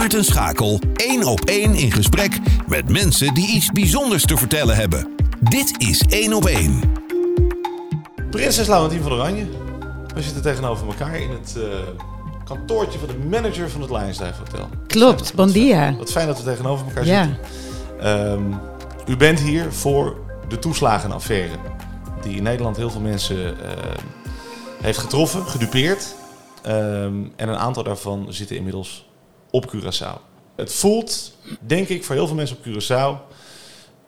Maarten Schakel één op één in gesprek met mensen die iets bijzonders te vertellen hebben. Dit is één op één. Prinses Laurentien van Oranje. We zitten tegenover elkaar in het uh, kantoortje van de manager van het Lionsdive Hotel. Klopt, bon dia. Wat fijn dat we tegenover elkaar ja. zitten. Um, u bent hier voor de toeslagenaffaire. Die in Nederland heel veel mensen uh, heeft getroffen, gedupeerd. Um, en een aantal daarvan zitten inmiddels op Curaçao. Het voelt, denk ik, voor heel veel mensen op Curaçao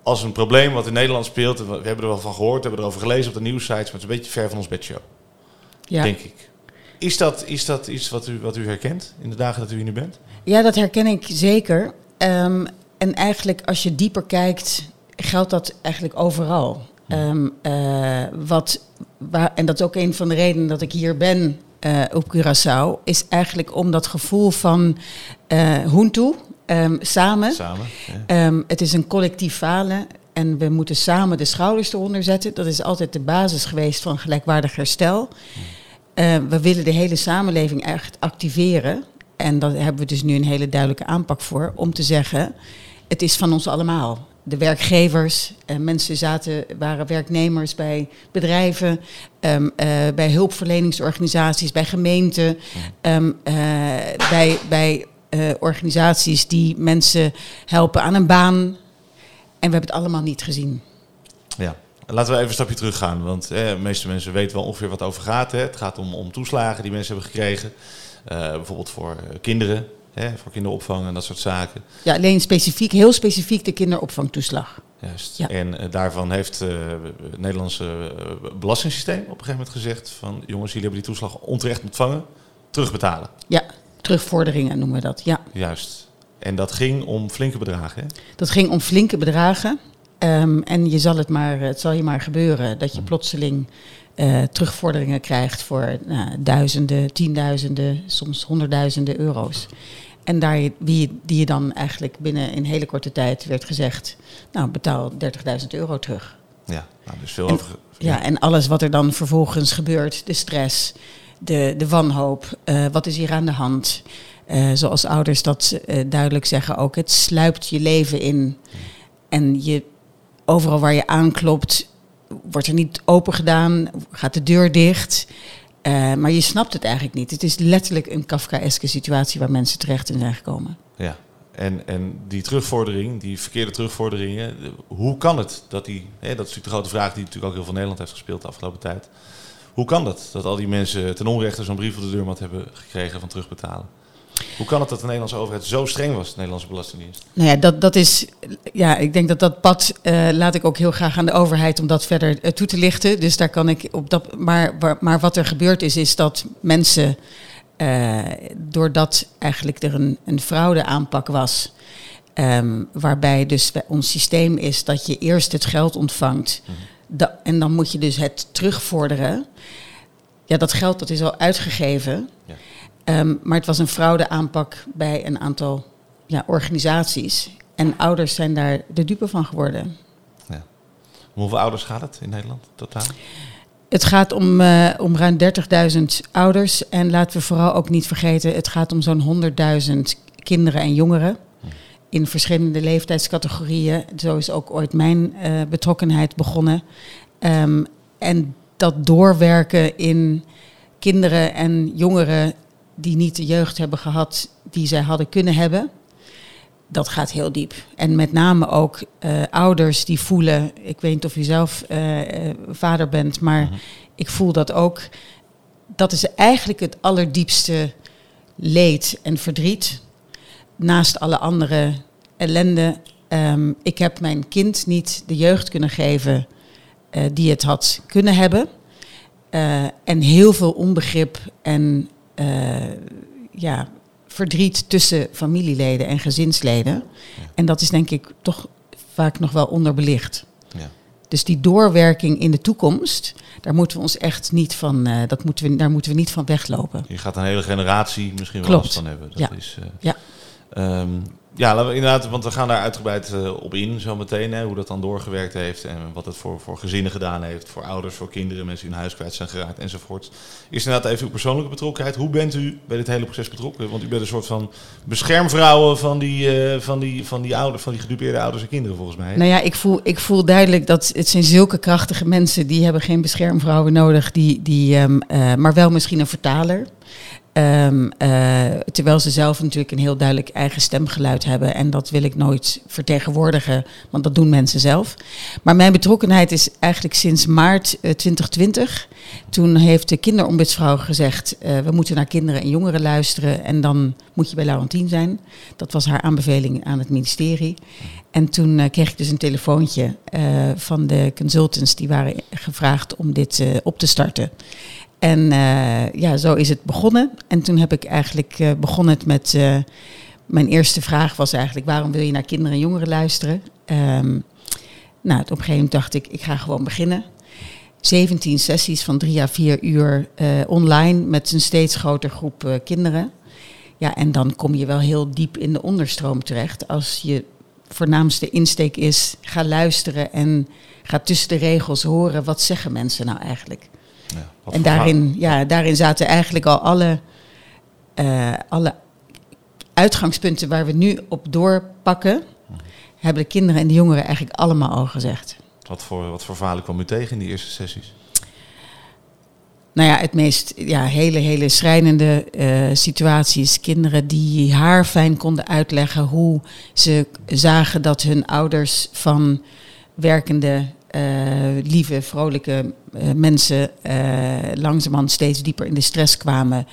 als een probleem wat in Nederland speelt. We hebben er wel van gehoord, we hebben erover gelezen op de nieuwsites, maar het is een beetje ver van ons bedshow. Ja. Denk ik. Is dat, is dat iets wat u, wat u herkent in de dagen dat u hier nu bent? Ja, dat herken ik zeker. Um, en eigenlijk als je dieper kijkt, geldt dat eigenlijk overal. Um, uh, wat, waar, en dat is ook een van de redenen dat ik hier ben uh, op Curaçao, is eigenlijk om dat gevoel van uh, Huntu, um, samen. samen ja. um, het is een collectief falen en we moeten samen de schouders eronder zetten. Dat is altijd de basis geweest van gelijkwaardig herstel. Uh, we willen de hele samenleving echt activeren. En daar hebben we dus nu een hele duidelijke aanpak voor. Om te zeggen, het is van ons allemaal de werkgevers, uh, mensen zaten, waren werknemers bij bedrijven, um, uh, bij hulpverleningsorganisaties, bij gemeenten, um, uh, bij, bij organisaties die mensen helpen aan een baan. En we hebben het allemaal niet gezien. Ja. Laten we even een stapje terug gaan, want de meeste mensen weten wel ongeveer wat over gaat. Hè. Het gaat om, om toeslagen die mensen hebben gekregen. bijvoorbeeld voor kinderen, Hè, voor kinderopvang en dat soort zaken. Ja, alleen specifiek, heel specifiek de kinderopvangtoeslag. Juist. Ja. En uh, daarvan heeft uh, het Nederlandse uh, belastingssysteem op een gegeven moment gezegd van jongens, jullie hebben die toeslag onterecht ontvangen, terugbetalen. Ja, terugvorderingen noemen we dat, ja. Juist. En dat ging om flinke bedragen, hè? Dat ging om flinke bedragen. Um, en je zal het, maar, het zal je maar gebeuren dat je mhm. plotseling uh, terugvorderingen krijgt voor nou, duizenden, tienduizenden, soms honderdduizenden euro's. En daar, wie, die je dan eigenlijk binnen een hele korte tijd werd gezegd, nou betaal 30.000 euro terug. Ja, nou, dus veel over. Ja, en alles wat er dan vervolgens gebeurt, de stress, de, de wanhoop, uh, wat is hier aan de hand? Uh, zoals ouders dat duidelijk zeggen ook, het sluipt je leven in. En je, overal waar je aanklopt, wordt er niet open gedaan, gaat de deur dicht. Uh, maar je snapt het eigenlijk niet. Het is letterlijk een Kafkaeske situatie waar mensen terecht in zijn gekomen. Ja, en, en die terugvordering, die verkeerde terugvorderingen, hoe kan het dat die, hè, dat is natuurlijk de grote vraag die natuurlijk ook heel veel Nederland heeft gespeeld de afgelopen tijd. Hoe kan dat, dat al die mensen ten onrechte zo'n brief op de deurmat hebben gekregen van terugbetalen? Hoe kan het dat de Nederlandse overheid zo streng was, de Nederlandse Belastingdienst? Nou ja, dat, dat is. Ja, ik denk dat dat pad uh, laat ik ook heel graag aan de overheid om dat verder uh, toe te lichten. Dus daar kan ik op dat. Maar, maar wat er gebeurd is, is dat mensen. Uh, doordat eigenlijk er een, een fraude aanpak was. Um, waarbij dus ons systeem is dat je eerst het geld ontvangt. Mm -hmm. da, en dan moet je dus het terugvorderen. Ja, dat geld dat is al uitgegeven. Ja. Um, maar het was een fraudeaanpak bij een aantal ja, organisaties. En ouders zijn daar de dupe van geworden. Ja. hoeveel ouders gaat het in Nederland totaal? Het gaat om, uh, om ruim 30.000 ouders. En laten we vooral ook niet vergeten, het gaat om zo'n 100.000 kinderen en jongeren. Hm. In verschillende leeftijdscategorieën. Zo is ook ooit mijn uh, betrokkenheid begonnen. Um, en dat doorwerken in kinderen en jongeren die niet de jeugd hebben gehad die zij hadden kunnen hebben. Dat gaat heel diep. En met name ook uh, ouders die voelen, ik weet niet of u zelf uh, uh, vader bent, maar -huh. ik voel dat ook. Dat is eigenlijk het allerdiepste leed en verdriet. Naast alle andere ellende. Um, ik heb mijn kind niet de jeugd kunnen geven die het had kunnen hebben. en heel veel onbegrip en ja, verdriet tussen familieleden en gezinsleden. Ja. En dat is denk ik toch vaak nog wel onderbelicht. Ja. Dus die doorwerking in de toekomst, daar moeten we ons echt niet van, uh, dat moeten we, daar moeten we niet van weglopen. Je gaat een hele generatie misschien wel last van hebben. Dat ja. Is, uh, ja. Um, ja, inderdaad, want we gaan daar uitgebreid uh, op in zometeen. Hoe dat dan doorgewerkt heeft en wat het voor, voor gezinnen gedaan heeft. Voor ouders, voor kinderen, mensen die hun huis kwijt zijn geraakt enzovoort. Is inderdaad even uw persoonlijke betrokkenheid. Hoe bent u bij dit hele proces betrokken? Want u bent een soort van beschermvrouwen van die, uh, van die, van die, ouders, van die gedupeerde ouders en kinderen volgens mij. Nou ja, ik voel, ik voel duidelijk dat het zijn zulke krachtige mensen. Die hebben geen beschermvrouwen nodig. Die, die, um, uh, maar wel misschien een vertaler. Um, uh, terwijl ze zelf natuurlijk een heel duidelijk eigen stemgeluid hebben. En dat wil ik nooit vertegenwoordigen, want dat doen mensen zelf. Maar mijn betrokkenheid is eigenlijk sinds maart uh, 2020. Toen heeft de kinderombudsvrouw gezegd: uh, we moeten naar kinderen en jongeren luisteren. En dan moet je bij Laurentien zijn. Dat was haar aanbeveling aan het ministerie. En toen kreeg ik dus een telefoontje van de consultants die waren gevraagd om dit op te starten. En uh, ja, zo is het begonnen. En toen heb ik eigenlijk uh, begonnen met. Uh, mijn eerste vraag was eigenlijk: waarom wil je naar kinderen en jongeren luisteren? Um, nou, op een gegeven moment dacht ik: ik ga gewoon beginnen. 17 sessies van drie à vier uur online met een steeds groter groep kinderen. Ja, en dan kom je wel heel diep in de onderstroom terecht. Als je voornaamste insteek is: ga luisteren en ga tussen de regels horen wat zeggen mensen nou eigenlijk. Ja, en daarin, ja, daarin zaten eigenlijk al alle, uh, alle uitgangspunten waar we nu op doorpakken, hebben de kinderen en de jongeren eigenlijk allemaal al gezegd. Wat voor, wat voor verhalen kwam u tegen in die eerste sessies? Nou ja, het meest ja, hele, hele schrijnende uh, situaties. Kinderen die haar fijn konden uitleggen hoe ze zagen dat hun ouders van werkende lieve, vrolijke uh, mensen uh, langzamerhand steeds dieper in de stress kwamen.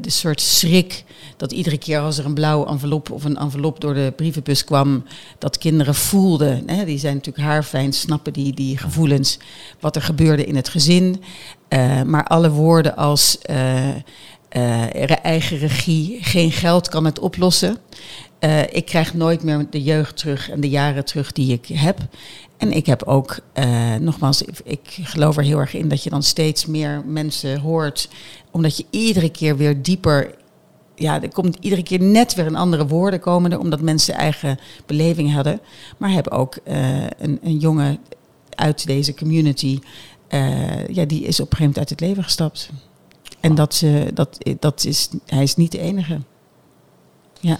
de soort schrik dat iedere keer als er een blauwe envelop of een envelop door de brievenbus kwam, dat kinderen voelden. Hè, die zijn natuurlijk haarfijn, snappen die, die gevoelens, wat er gebeurde in het gezin. maar alle woorden als eigen regie, geen geld kan het oplossen. Ik krijg nooit meer de jeugd terug en de jaren terug die ik heb. En ik heb ook, uh, nogmaals, ik geloof er heel erg in dat je dan steeds meer mensen hoort. Omdat je iedere keer weer dieper. Ja, er komt iedere keer net weer een andere woorden komen. Omdat mensen eigen beleving hadden. Maar heb ook uh, een, een jongen uit deze community. Uh, ja, die is op een gegeven moment uit het leven gestapt. En dat, dat, dat is, hij is niet de enige. Ja.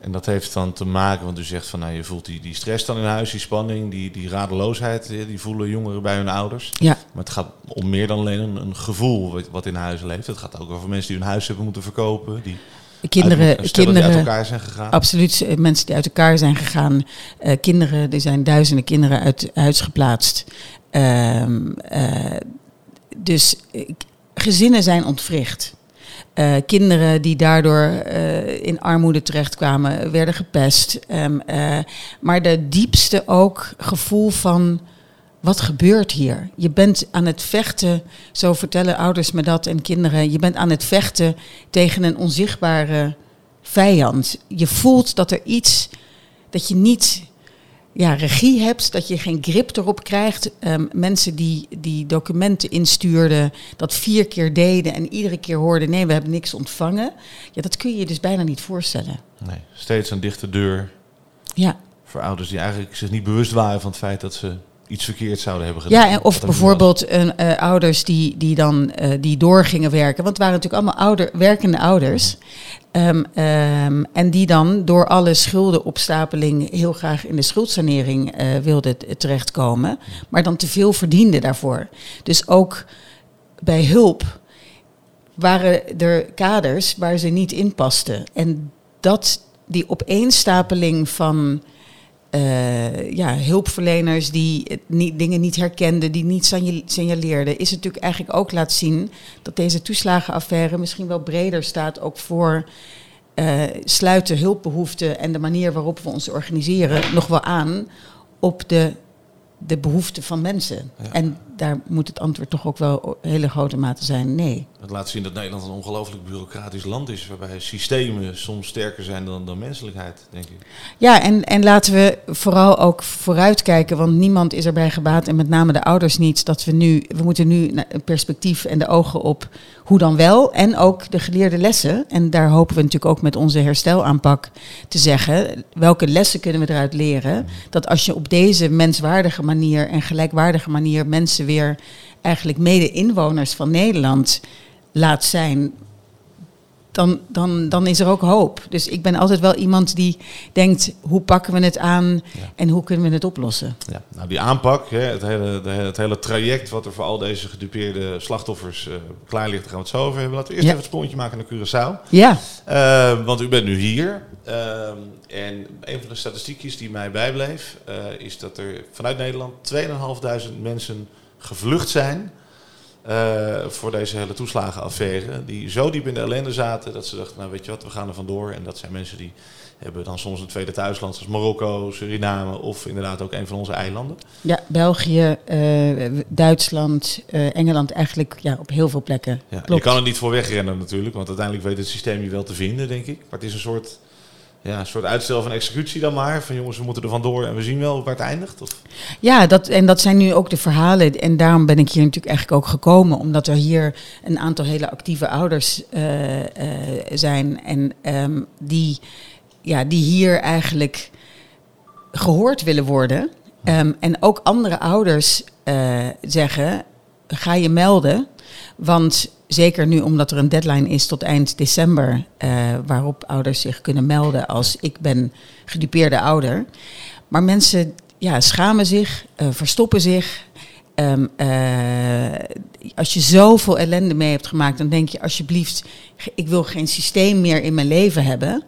En dat heeft dan te maken, want u zegt van nou, je voelt die, die stress dan in huis, die spanning, die, die radeloosheid, die voelen jongeren bij hun ouders. Ja. Maar het gaat om meer dan alleen een, een gevoel wat in huis leeft. Het gaat ook over mensen die hun huis hebben moeten verkopen, die kinderen, uit, kinderen die uit elkaar zijn gegaan. Absoluut, eh, mensen die uit elkaar zijn gegaan. Uh, kinderen, er zijn duizenden kinderen uit huis geplaatst. Uh, uh, dus gezinnen zijn ontwricht. Uh, kinderen die daardoor uh, in armoede terechtkwamen, werden gepest. Um, uh, maar de diepste ook gevoel van wat gebeurt hier? Je bent aan het vechten, zo vertellen ouders me dat en kinderen, je bent aan het vechten tegen een onzichtbare vijand. Je voelt dat er iets, dat je niet ja, regie hebt, dat je geen grip erop krijgt. Um, mensen die, die documenten instuurden, dat vier keer deden en iedere keer hoorden: nee, we hebben niks ontvangen. Ja, dat kun je je dus bijna niet voorstellen. Nee, steeds een dichte deur. Ja. Voor ouders die eigenlijk zich niet bewust waren van het feit dat ze iets verkeerd zouden hebben gedaan. Ja, of bijvoorbeeld een, uh, ouders die, die dan uh, die door gingen werken. Want het waren natuurlijk allemaal ouder, werkende ouders. Um, um, en die dan door alle schuldenopstapeling heel graag in de schuldsanering uh, wilden terechtkomen. Maar dan te veel verdienden daarvoor. Dus ook bij hulp waren er kaders waar ze niet in pasten. En dat, die opeenstapeling van uh, ja, hulpverleners die niet, dingen niet herkenden, die niet signaleerden, is het natuurlijk eigenlijk ook laat zien dat deze toeslagenaffaire misschien wel breder staat, ook voor uh, sluiten hulpbehoeften en de manier waarop we ons organiseren nog wel aan op de, de behoeften van mensen. Ja. En daar moet het antwoord toch ook wel hele grote mate zijn nee. Het laat zien dat Nederland een ongelooflijk bureaucratisch land is, waarbij systemen soms sterker zijn dan, dan menselijkheid, denk ik. Ja, en, en laten we vooral ook vooruitkijken, want niemand is erbij gebaat, en met name de ouders niet, dat we nu, we moeten nu een perspectief en de ogen op hoe dan wel, en ook de geleerde lessen. En daar hopen we natuurlijk ook met onze herstelaanpak te zeggen, welke lessen kunnen we eruit leren, dat als je op deze menswaardige manier en gelijkwaardige manier mensen weer eigenlijk mede-inwoners van Nederland laat zijn, dan, dan, dan is er ook hoop. Dus ik ben altijd wel iemand die denkt, hoe pakken we het aan en hoe kunnen we het oplossen? Ja, nou die aanpak, hè, het, hele, het hele traject wat er voor al deze gedupeerde slachtoffers uh, klaar ligt, daar gaan we het zo over hebben. Laten we eerst even het sprongetje maken naar Curaçao. Ja. Uh, want u bent nu hier. Uh, en een van de statistiekjes die mij bijbleef, is dat er vanuit Nederland 2.500 mensen gevlucht zijn uh, voor deze hele toeslagenaffaire. Die zo diep in de ellende zaten dat ze dachten, nou weet je wat, we gaan er vandoor. En dat zijn mensen die hebben dan soms een tweede thuisland, zoals Marokko, Suriname of inderdaad ook een van onze eilanden. Ja, België, uh, Duitsland, uh, Engeland, eigenlijk ja, op heel veel plekken. Ja, je kan er niet voor wegrennen natuurlijk, want uiteindelijk weet het systeem je wel te vinden, denk ik. Maar het is een soort ja, een soort uitstel van executie dan maar. Van jongens, we moeten er vandoor en we zien wel waar het eindigt. Of? Ja, dat, en dat zijn nu ook de verhalen. En daarom ben ik hier natuurlijk eigenlijk ook gekomen. Omdat er hier een aantal hele actieve ouders uh, uh, zijn. En um, die, ja, die hier eigenlijk gehoord willen worden. Um, en ook andere ouders uh, zeggen, ga je melden. Want zeker nu omdat er een deadline is tot eind december, uh, waarop ouders zich kunnen melden als ik ben gedupeerde ouder. Maar mensen ja, schamen zich, uh, verstoppen zich. Um, uh, als je zoveel ellende mee hebt gemaakt, dan denk je alsjeblieft, ik wil geen systeem meer in mijn leven hebben.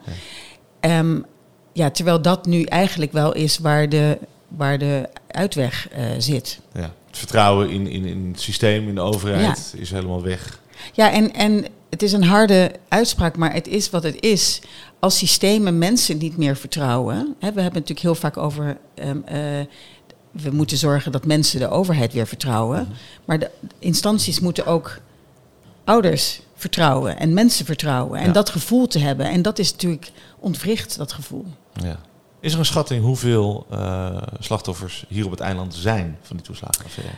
Ja. Um, ja, terwijl dat nu eigenlijk wel is waar de, waar de uitweg zit. Ja. Het vertrouwen in, in, in het systeem, in de overheid, ja. is helemaal weg. Ja, en, en het is een harde uitspraak, maar het is wat het is. Als systemen mensen niet meer vertrouwen. Hè, we hebben het natuurlijk heel vaak over. Um, uh, we moeten zorgen dat mensen de overheid weer vertrouwen. Mm -hmm. Maar de instanties moeten ook ouders vertrouwen en mensen vertrouwen. En ja. dat gevoel te hebben. En dat is natuurlijk ontwricht, dat gevoel. Ja. Is er een schatting hoeveel uh, slachtoffers hier op het eiland zijn van die toeslagenaffaire?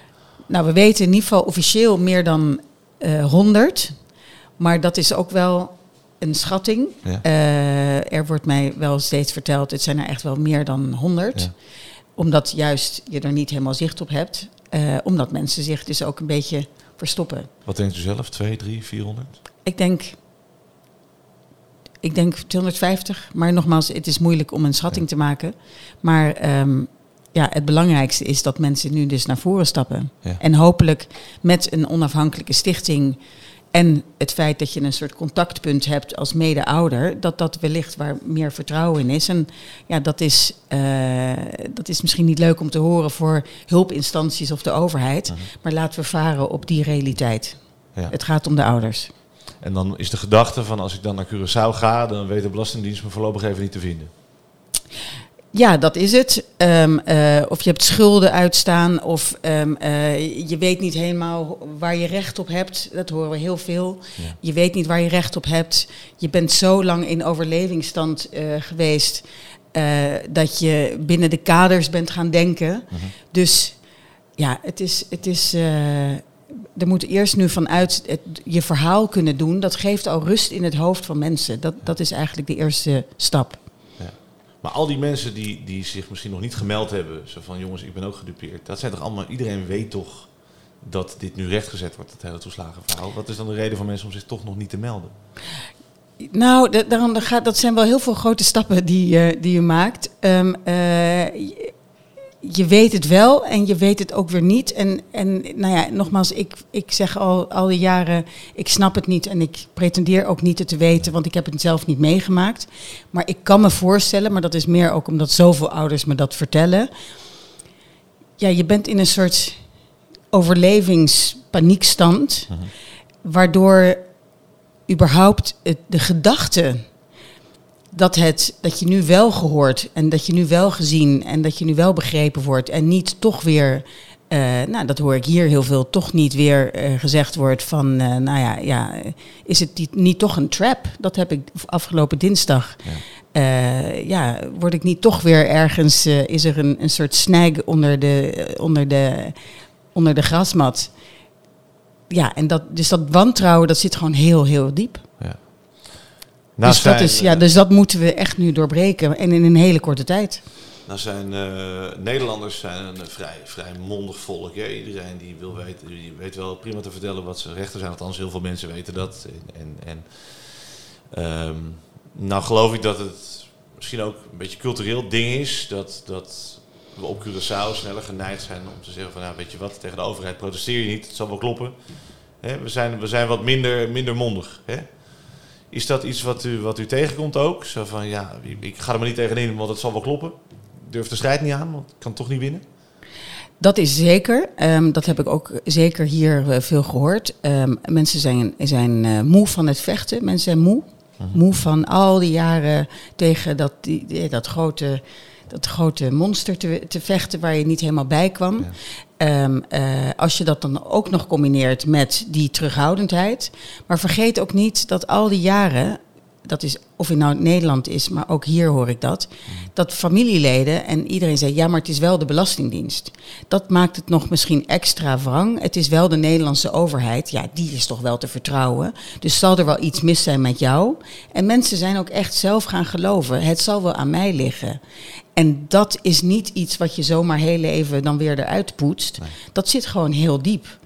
Nou, we weten in ieder geval officieel meer dan uh, 100. Maar dat is ook wel een schatting. Ja. Uh, er wordt mij wel steeds verteld, het zijn er echt wel meer dan 100. Ja. Omdat juist je er niet helemaal zicht op hebt. Omdat mensen zich dus ook een beetje verstoppen. Wat denkt u zelf? 2, 3, 400? Ik denk, ik denk 250. Maar nogmaals, het is moeilijk om een schatting te maken. Maar um, ja, het belangrijkste is dat mensen nu dus naar voren stappen. Ja. En hopelijk met een onafhankelijke stichting en het feit dat je een soort contactpunt hebt als mede-ouder, dat dat wellicht waar meer vertrouwen in is. En ja, dat is, uh, dat is misschien niet leuk om te horen voor hulpinstanties of de overheid, uh -huh. maar laten we varen op die realiteit. Ja. Het gaat om de ouders. En dan is de gedachte van als ik dan naar Curaçao ga, dan weet de Belastingdienst me voorlopig even niet te vinden. Ja, dat is het. Um, uh, of je hebt schulden uitstaan, of um, uh, je weet niet helemaal waar je recht op hebt. Dat horen we heel veel. Ja. Je weet niet waar je recht op hebt. Je bent zo lang in overlevingsstand uh, geweest dat je binnen de kaders bent gaan denken. -huh. Dus ja, het is. Het is er moet eerst nu vanuit het, je verhaal kunnen doen. Dat geeft al rust in het hoofd van mensen. Dat, dat is eigenlijk de eerste stap. Maar al die mensen die, die zich misschien nog niet gemeld hebben, zo van jongens, ik ben ook gedupeerd. Dat zijn toch allemaal, iedereen weet toch dat dit nu rechtgezet wordt, het hele toeslagenverhaal. Wat is dan de reden van mensen om zich toch nog niet te melden? Nou, dat, dat zijn wel heel veel grote stappen die, uh, die je maakt. Um, uh, je weet het wel en je weet het ook weer niet. En, en nou ja, nogmaals, ik, ik zeg al, al die jaren, ik snap het niet en ik pretendeer ook niet het te weten, want ik heb het zelf niet meegemaakt. Maar ik kan me voorstellen, maar dat is meer ook omdat zoveel ouders me dat vertellen. Ja, je bent in een soort overlevingspaniekstand, uh -huh. waardoor überhaupt het, de gedachte dat, het, dat je nu wel gehoord en dat je nu wel gezien en dat je nu wel begrepen wordt en niet toch weer uh, nou, dat hoor ik hier heel veel toch niet weer gezegd wordt van, nou ja, ja, is het niet, niet, toch een trap? Dat heb ik afgelopen dinsdag. Ja. ja, word ik niet toch weer ergens, is er een, een soort snag onder de, onder, de, onder de grasmat? Ja, en dat, dus dat wantrouwen, dat zit gewoon heel, heel diep. Nou dus, dat is, ja, dus dat moeten we echt nu doorbreken en in een hele korte tijd. Nou zijn uh, Nederlanders zijn een vrij, vrij mondig volk. Ja, iedereen die wil weten, die weet wel prima te vertellen wat zijn rechten zijn. Althans, heel veel mensen weten dat. En, en, um, nou geloof ik dat het misschien ook een beetje cultureel ding is. Dat, dat we op Curaçao sneller geneigd zijn om te zeggen van... Nou, weet je wat, tegen de overheid protesteer je niet. Het zal wel kloppen. We, zijn, we zijn wat minder, minder mondig. Hè? Is dat iets wat u, wat u tegenkomt ook? Zo van, ja, ik ga er maar niet tegenin, want het zal wel kloppen durf de strijd niet aan, want ik kan toch niet winnen? Dat is zeker. Um, dat heb ik ook zeker hier uh, veel gehoord. Um, mensen zijn, zijn uh, moe van het vechten. Mensen zijn moe. Mhm. Moe van al die jaren tegen dat, die, dat, grote, dat grote monster te, te vechten waar je niet helemaal bij kwam. Um, uh, als je dat dan ook nog combineert met die terughoudendheid. Maar vergeet ook niet dat al die jaren dat is of in nou Nederland is, maar ook hier hoor ik dat, dat familieleden en iedereen zei, ja, maar het is wel de Belastingdienst. Dat maakt het nog misschien extra wrang. Het is wel de Nederlandse overheid, ja, die is toch wel te vertrouwen. Dus zal er wel iets mis zijn met jou. En mensen zijn ook echt zelf gaan geloven, het zal wel aan mij liggen. En dat is niet iets wat je zomaar heel even dan weer eruit poetst. Dat zit gewoon heel diep.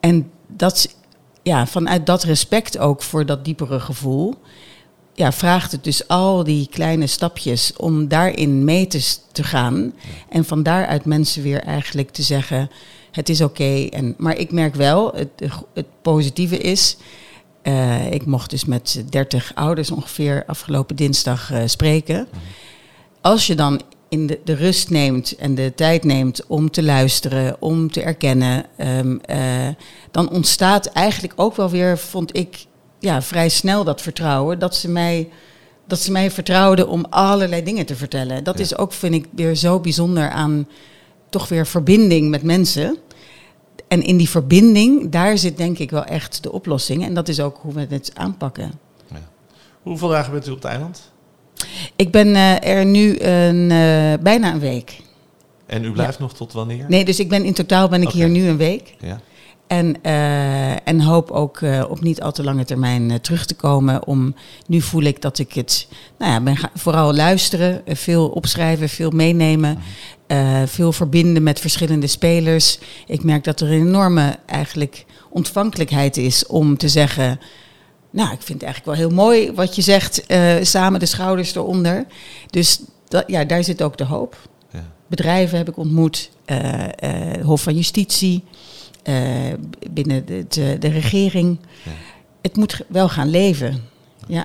En dat, ja, vanuit dat respect ook voor dat diepere gevoel ja, vraagt het dus al die kleine stapjes om daarin mee te, te gaan. En van daaruit mensen weer eigenlijk te zeggen, het is oké. En Maar ik merk wel, het, het positieve is, uh, ik mocht dus met 30 ouders ongeveer afgelopen dinsdag uh, spreken. Als je dan in de, de, rust neemt en de tijd neemt om te luisteren, om te erkennen, um, uh, dan ontstaat eigenlijk ook wel weer, vond ik, ja, vrij snel dat vertrouwen. Dat ze mij, dat ze mij vertrouwden om allerlei dingen te vertellen. Dat is ook, vind ik, weer zo bijzonder aan toch weer verbinding met mensen. En in die verbinding, daar zit denk ik wel echt de oplossing. En dat is ook hoe we het aanpakken. Ja. Hoeveel dagen bent u op het eiland? Ik ben uh, er nu een, uh, bijna een week. En u blijft nog tot wanneer? Nee, dus ik ben in totaal ben ik hier nu een week. Ja. En, uh, en hoop ook uh, op niet al te lange termijn uh, terug te komen. Om, nu voel ik dat ik het, nou ja, ben vooral luisteren, veel opschrijven, veel meenemen. veel verbinden met verschillende spelers. Ik merk dat er een enorme eigenlijk ontvankelijkheid is om te zeggen... Nou, ik vind het eigenlijk wel heel mooi wat je zegt, samen de schouders eronder. Dus dat, ja, daar zit ook de hoop. Ja. Bedrijven heb ik ontmoet, Hof van Justitie... Uh, binnen de, de, de regering. Ja. Het moet wel gaan leven. Ja.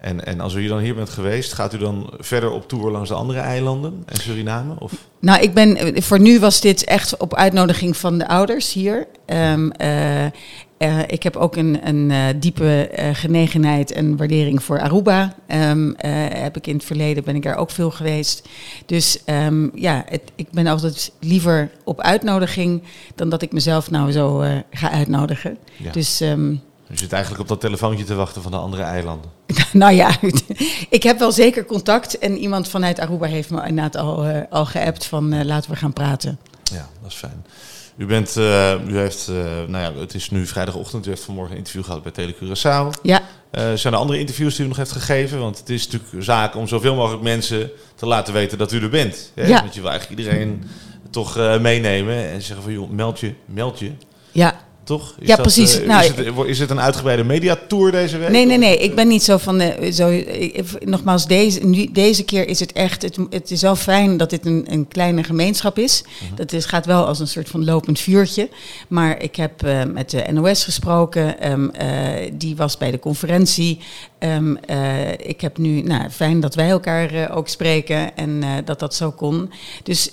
En, en als u dan hier bent geweest, gaat u dan verder op tour langs de andere eilanden en Suriname? Of? Nou, ik ben, voor nu was dit echt op uitnodiging van de ouders hier. Um, uh, uh, ik heb ook een, een uh, diepe uh, genegenheid en waardering voor Aruba. Um, heb ik in het verleden ben ik daar ook veel geweest. Dus um, ja, het, ik ben altijd liever op uitnodiging dan dat ik mezelf nou zo ga uitnodigen. Ja. Dus um, je zit eigenlijk op dat telefoontje te wachten van de andere eilanden. nou ja, ik heb wel zeker contact. En iemand vanuit Aruba heeft me inderdaad al, uh, al geappt van uh, laten we gaan praten. Ja, dat is fijn. U, bent, uh, u heeft, nou ja, het is nu vrijdagochtend. U heeft vanmorgen een interview gehad bij Tele Curaçao. Ja. zijn er andere interviews die u nog heeft gegeven? Want het is natuurlijk zaak om zoveel mogelijk mensen te laten weten dat u er bent. Hè? Ja. Want je wil eigenlijk iedereen toch meenemen en zeggen van joh, meld je, meld je. Ja toch? Is ja, dat, precies. Uh, nou, is, het, is het een uitgebreide mediatour deze week? Nee, nee, nee. Ik ben niet zo van. Uh, zo, nogmaals, deze, nu, deze keer is het echt. Het, het is wel fijn dat dit een, een kleine gemeenschap is. Uh mhm. -huh. Dat is, gaat wel als een soort van lopend vuurtje. Maar ik heb uh, met de NOS gesproken. Um, die was bij de conferentie. Um, ik heb nu. Nou, fijn dat wij elkaar ook spreken en dat dat zo kon. Dus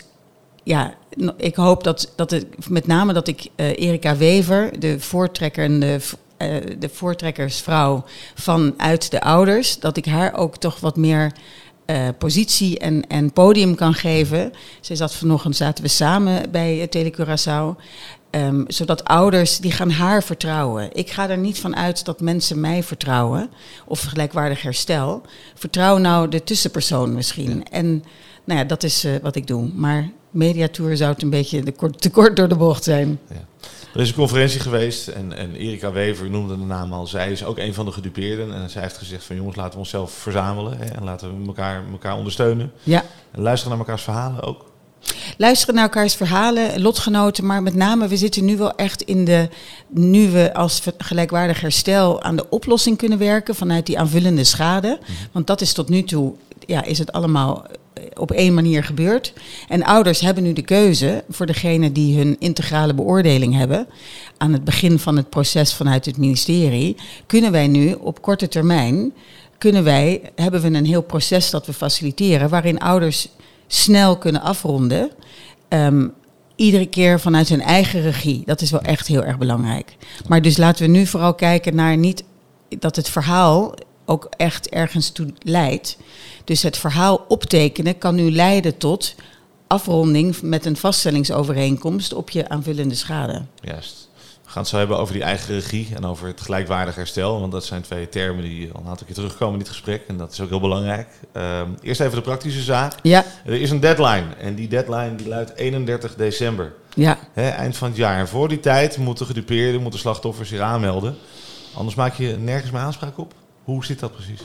ja, ik hoop dat, dat het, met name dat ik uh, Erika Wever, de voortrekkende uh, de voortrekkersvrouw vanuit de ouders, dat ik haar ook toch wat meer uh, positie en, en podium kan geven. Ze zat vanochtend, zaten we samen bij Tele Curaçao. Um, zodat ouders, die gaan haar vertrouwen. Ik ga er niet van uit dat mensen mij vertrouwen. Of gelijkwaardig herstel. Vertrouw nou de tussenpersoon misschien. En nou ja, dat is uh, wat ik doe. Maar mediatour zou het een beetje te kort, te kort door de bocht zijn. Ja. Er is een conferentie geweest en, en Erika Wever noemde de naam al. Zij is ook een van de gedupeerden. En zij heeft gezegd van jongens, laten we onszelf verzamelen. Hè, en laten we elkaar, elkaar ondersteunen. Ja. En luisteren naar elkaars verhalen ook. Luisteren naar elkaars verhalen, lotgenoten. Maar met name, we zitten nu wel echt in de... Nu we als gelijkwaardig herstel aan de oplossing kunnen werken... vanuit die aanvullende schade. Mhm. Want dat is tot nu toe... Ja, is het allemaal op één manier gebeurt. En ouders hebben nu de keuze voor degene die hun integrale beoordeling hebben. Aan het begin van het proces vanuit het ministerie. Kunnen wij nu op korte termijn. Kunnen wij, hebben we een heel proces dat we faciliteren. waarin ouders snel kunnen afronden. Um, iedere keer vanuit hun eigen regie. Dat is wel echt heel erg belangrijk. Maar dus laten we nu vooral kijken naar niet dat het verhaal ook echt ergens toe leidt. Dus het verhaal optekenen kan nu leiden tot afronding met een vaststellingsovereenkomst op je aanvullende schade. Juist. We gaan het zo hebben over die eigen regie en over het gelijkwaardig herstel. Want dat zijn twee termen die al een aantal keer terugkomen in dit gesprek. En dat is ook heel belangrijk. Ehm, eerst even de praktische zaak. Ja. Er is een deadline. En die deadline die luidt 31 december. Ja. eind van het jaar. En voor die tijd moeten gedupeerden, moeten slachtoffers zich aanmelden. Anders maak je nergens meer aanspraak op. Hoe zit dat precies?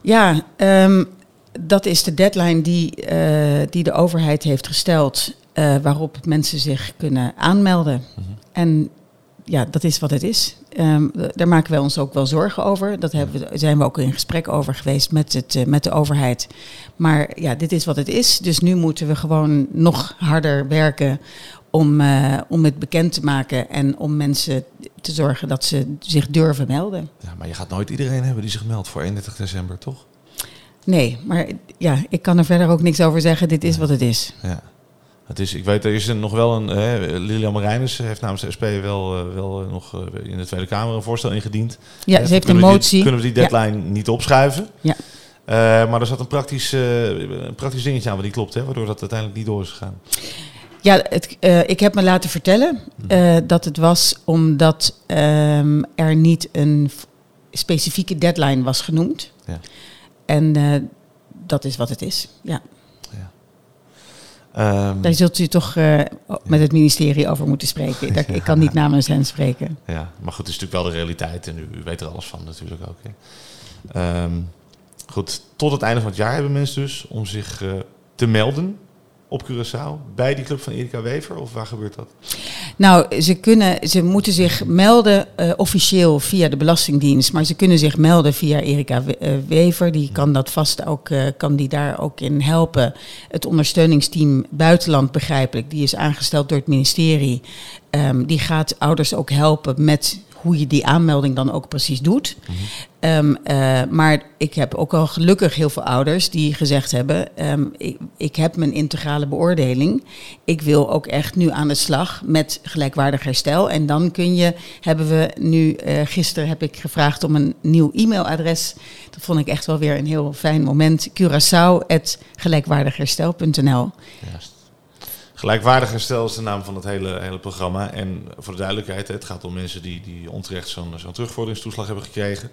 Ja, um, dat is de deadline die, uh, die de overheid heeft gesteld, uh, waarop mensen zich kunnen aanmelden. Mm -hmm. En ja, dat is wat het is. Um, daar maken wij ons ook wel zorgen over. Dat hebben we, zijn we ook in gesprek over geweest met, het, uh, met de overheid. Maar ja, dit is wat het is. Dus nu moeten we gewoon nog harder werken om, uh, om het bekend te maken en om mensen te zorgen dat ze zich durven melden. Ja, maar je gaat nooit iedereen hebben die zich meldt voor 31 december, toch? Nee, maar ja, ik kan er verder ook niks over zeggen. Dit is wat het is. Ja. Het is, ik weet, er is nog wel een. Hè, Lilian Marijnus heeft namens de SP wel, uh, wel uh, nog in de Tweede Kamer een voorstel ingediend. Ja, ze heeft een motie. Die, kunnen we die deadline ja. niet opschuiven? Ja. maar er zat een praktisch, een praktisch dingetje aan wat niet klopt, hè, waardoor dat uiteindelijk niet door is gegaan. Ja, het, ik heb me laten vertellen mhm. dat het was omdat um, er niet een specifieke deadline was genoemd. Ja. En uh, dat is wat het is. Ja. ja. Um, Daar zult u toch met het ministerie over moeten spreken. Ik kan niet namens hen spreken. Ja, maar goed, het is natuurlijk wel de realiteit en u, u weet er alles van natuurlijk ook. Um, goed, tot het einde van het jaar hebben mensen dus om zich te melden op Curaçao bij die club van Erika Wever? Of waar gebeurt dat? Nou, ze, kunnen, ze moeten zich melden uh, officieel via de Belastingdienst. Maar ze kunnen zich melden via Erika eh, Wever. Die kan dat vast ook, uh, kan die daar ook in helpen. Het ondersteuningsteam Buitenland, begrijpelijk, die is aangesteld door het ministerie. Um, die gaat ouders ook helpen met hoe je die aanmelding dan ook precies doet. Um, uh, maar ik heb ook al gelukkig heel veel ouders die gezegd hebben: um, ik, ik, heb mijn integrale beoordeling. Ik wil ook echt nu aan de slag met gelijkwaardig herstel. En dan kun je, hebben we nu, uh, gisteren heb ik gevraagd om een nieuw e-mailadres. Dat vond ik echt wel weer een heel fijn moment. Curaçao.gelijkwaardigherstel.nl. Juist. Gelijkwaardig herstel is de naam van het hele, hele programma. En voor de duidelijkheid, het gaat om mensen die, die onterecht zo'n zo'n terugvorderingstoeslag hebben gekregen.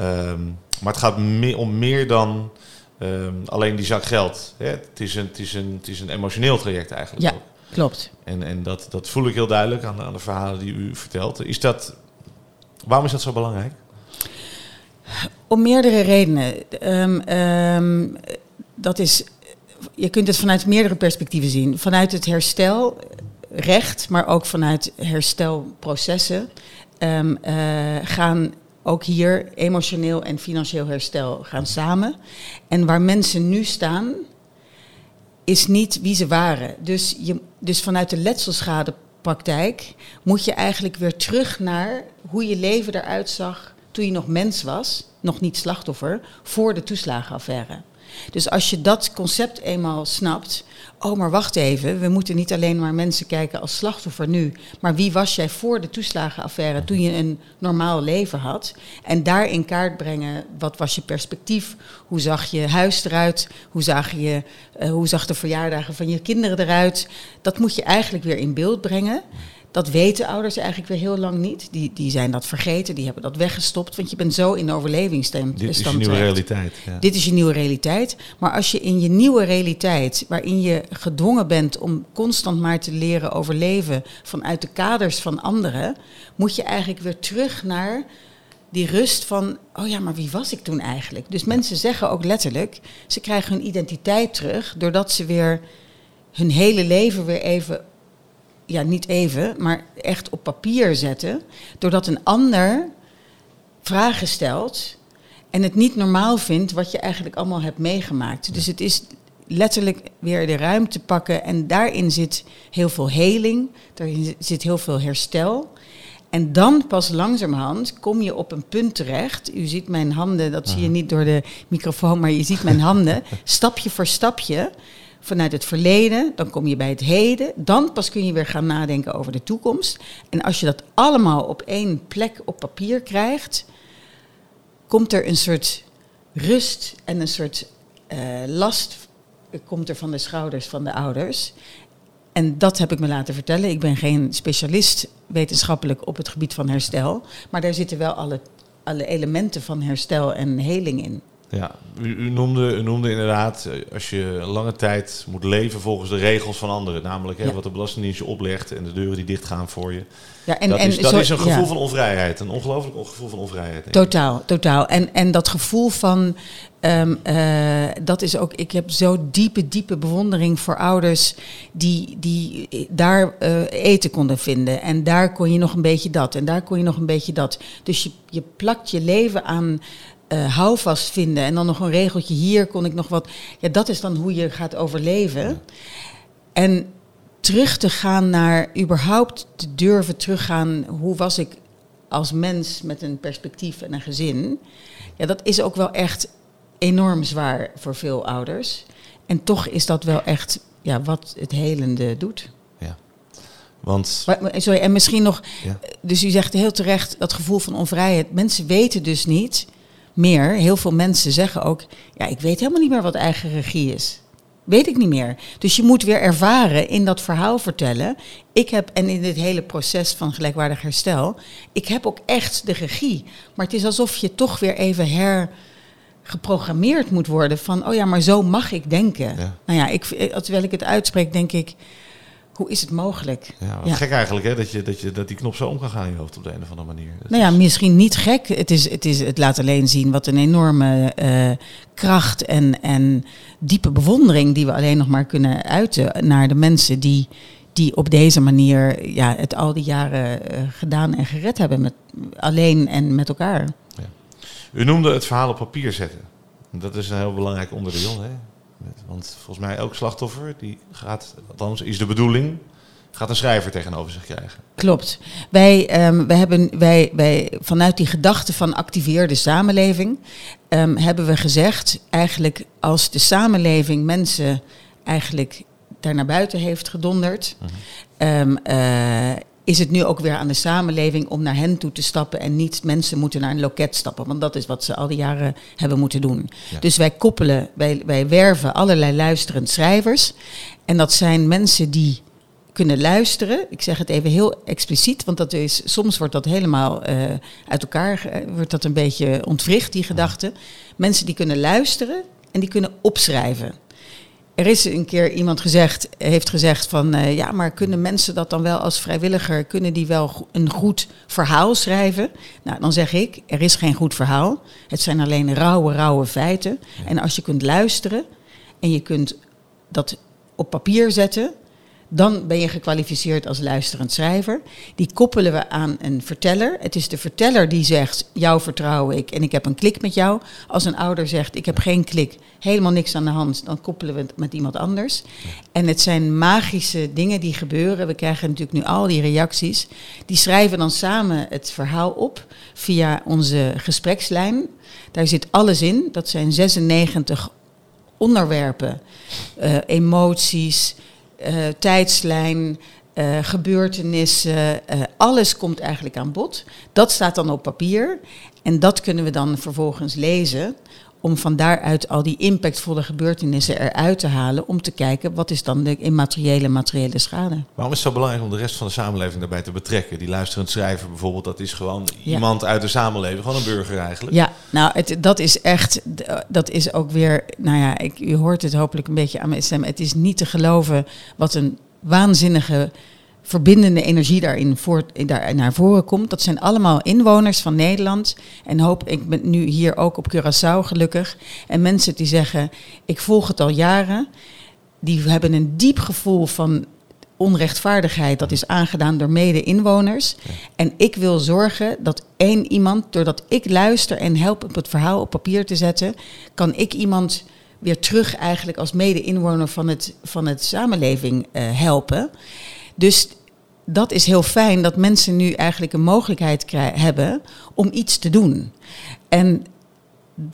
Um, maar het gaat meer, om meer dan um, alleen die zak geld. Hè? Het, is een, het, is een, het is een emotioneel traject eigenlijk. Ja, ook. klopt. En, en dat, dat voel ik heel duidelijk aan, aan de verhalen die u vertelt. Is dat, waarom is dat zo belangrijk? Om meerdere redenen. Um, dat is je kunt het vanuit meerdere perspectieven zien. Vanuit het herstelrecht, maar ook vanuit herstelprocessen um, uh, gaan ook hier emotioneel en financieel herstel gaan samen. En waar mensen nu staan, is niet wie ze waren. Dus, je, dus vanuit de letselschadepraktijk moet je eigenlijk weer terug naar hoe je leven eruit zag toen je nog mens was, nog niet slachtoffer, voor de toeslagenaffaire. Dus als je dat concept eenmaal snapt, oh maar wacht even, we moeten niet alleen maar mensen kijken als slachtoffer nu, maar wie was jij voor de toeslagenaffaire toen je een normaal leven had? En daar in kaart brengen, wat was je perspectief? Hoe zag je huis eruit? Hoe zag, je, uh, hoe zag de verjaardagen van je kinderen eruit? Dat moet je eigenlijk weer in beeld brengen. Dat weten ouders eigenlijk weer heel lang niet. Die, die zijn dat vergeten, die hebben dat weggestopt. Want je bent zo in overlevingsstand. Dit is je nieuwe realiteit. Ja. Dit is je nieuwe realiteit. Maar als je in je nieuwe realiteit, waarin je gedwongen bent om constant maar te leren overleven vanuit de kaders van anderen, moet je eigenlijk weer terug naar die rust van, oh ja, maar wie was ik toen eigenlijk? Dus mensen zeggen ook letterlijk, ze krijgen hun identiteit terug doordat ze weer hun hele leven weer even ja, niet even, maar echt op papier zetten. Doordat een ander vragen stelt en het niet normaal vindt wat je eigenlijk allemaal hebt meegemaakt. Dus het is letterlijk weer de ruimte pakken en daarin zit heel veel heling, daarin zit heel veel herstel. En dan pas langzamerhand kom je op een punt terecht. U ziet mijn handen, dat zie je niet door de microfoon, maar je ziet mijn handen. Stapje voor stapje vanuit het verleden, dan kom je bij het heden, dan pas kun je weer gaan nadenken over de toekomst. En als je dat allemaal op één plek op papier krijgt, komt er een soort rust en een soort uh, last komt er van de schouders van de ouders. En dat heb ik me laten vertellen. Ik ben geen specialist wetenschappelijk op het gebied van herstel, maar daar zitten wel alle, alle elementen van herstel en heling in. Ja, u, u, noemde, u noemde inderdaad, eh, als je lange tijd moet leven volgens de regels van anderen, namelijk hè, wat de Belastingdienst je oplegt en de deuren die dichtgaan voor je. Ja, en, dat, en, is, dat is een gevoel van onvrijheid, een ongelooflijk gevoel van onvrijheid. Totaal, totaal. En, en dat gevoel van, um, uh, dat is ook, ik heb zo diepe, diepe bewondering voor ouders die, die daar uh, eten konden vinden. En daar kon je nog een beetje dat en daar kon je nog een beetje dat. Dus je, je plakt je leven aan uh, houvast vinden en dan nog een regeltje hier kon ik nog wat. Ja, dat is dan hoe je gaat overleven. En terug te gaan naar überhaupt te durven teruggaan. Hoe was ik als mens met een perspectief en een gezin? Ja, dat is ook wel echt enorm zwaar voor veel ouders. En toch is dat wel echt ja, wat het helende doet. Ja. Want... sorry, en misschien nog, ja. dus u zegt heel terecht dat gevoel van onvrijheid. Mensen weten dus niet meer. Heel veel mensen zeggen ook, ja, ik weet helemaal niet meer wat eigen regie is. Weet ik niet meer. Dus je moet weer ervaren in dat verhaal vertellen. Ik heb, en in dit hele proces van gelijkwaardig herstel, ik heb ook echt de regie. Maar het is alsof je toch weer even hergeprogrammeerd moet worden van, oh ja, maar zo mag ik denken. Nou ja, ik, terwijl ik het uitspreek, denk ik, hoe is het mogelijk? Ja, gek eigenlijk, hè? Dat, je, dat, je, dat die knop zo om kan gaan in je hoofd op de een of andere manier. nou ja, misschien niet gek. Het, is, het, is, het laat alleen zien wat een enorme uh, kracht en, en diepe bewondering die we alleen nog maar kunnen uiten naar de mensen die, die op deze manier ja, het al die jaren uh, gedaan en gered hebben, met, alleen en met elkaar. Ja. U noemde het verhaal op papier zetten. Dat is een heel belangrijk onderdeel. Hè? Want volgens mij elk slachtoffer die gaat, althans is de bedoeling, gaat een schrijver tegenover zich krijgen. Klopt. Wij, um, wij hebben, wij, wij, vanuit die gedachte van activeer de samenleving, um, hebben we gezegd, eigenlijk als de samenleving mensen eigenlijk daar naar buiten heeft gedonderd, uh -huh. um, uh, is het nu ook weer aan de samenleving om naar hen toe te stappen en niet mensen moeten naar een loket stappen. Want dat is wat ze al die jaren hebben moeten doen. Dus wij koppelen, wij, wij werven allerlei luisterend schrijvers. En dat zijn mensen die kunnen luisteren. Ik zeg het even heel expliciet, want dat is, soms wordt dat helemaal uh, uit elkaar, wordt dat een beetje ontwricht, die gedachte. Mensen die kunnen luisteren en die kunnen opschrijven. Er is een keer iemand gezegd, heeft gezegd van uh, ja, maar kunnen mensen dat dan wel als vrijwilliger, kunnen die wel een goed verhaal schrijven? Nou, dan zeg ik, er is geen goed verhaal. Het zijn alleen rauwe, rauwe feiten. En als je kunt luisteren en je kunt dat op papier zetten, dan ben je gekwalificeerd als luisterend schrijver. Die koppelen we aan een verteller. Het is de verteller die zegt, jou vertrouw ik en ik heb een klik met jou. Als een ouder zegt, ik heb geen klik, helemaal niks aan de hand, dan koppelen we het met iemand anders. En het zijn magische dingen die gebeuren. We krijgen natuurlijk nu al die reacties. Die schrijven dan samen het verhaal op via onze gesprekslijn. Daar zit alles in. Dat zijn 96 onderwerpen, uh, emoties, tijdslijn, uh, gebeurtenissen, alles komt eigenlijk aan bod. Dat staat dan op papier en dat kunnen we dan vervolgens lezen om van daaruit al die impactvolle gebeurtenissen eruit te halen. Om te kijken wat is dan de immateriële materiële schade. Waarom is het zo belangrijk om de rest van de samenleving daarbij te betrekken? Die luisterend schrijver bijvoorbeeld, dat is gewoon iemand uit de samenleving, gewoon een burger eigenlijk. Ja, nou het, dat is echt, dat is ook weer, nou ja, ik, u hoort het hopelijk een beetje aan mijn stem. Het is niet te geloven wat een waanzinnige verbindende energie daarin voor, daar naar voren komt. Dat zijn allemaal inwoners van Nederland. En hoop, ik ben nu hier ook op Curaçao gelukkig. En mensen die zeggen, ik volg het al jaren. Die hebben een diep gevoel van onrechtvaardigheid. Dat is aangedaan door mede-inwoners. En ik wil zorgen dat één iemand, doordat ik luister en help op het verhaal op papier te zetten, kan ik iemand weer terug eigenlijk als mede-inwoner van het, van het samenleving uh, helpen. Dus dat is heel fijn dat mensen nu eigenlijk een mogelijkheid hebben om iets te doen. En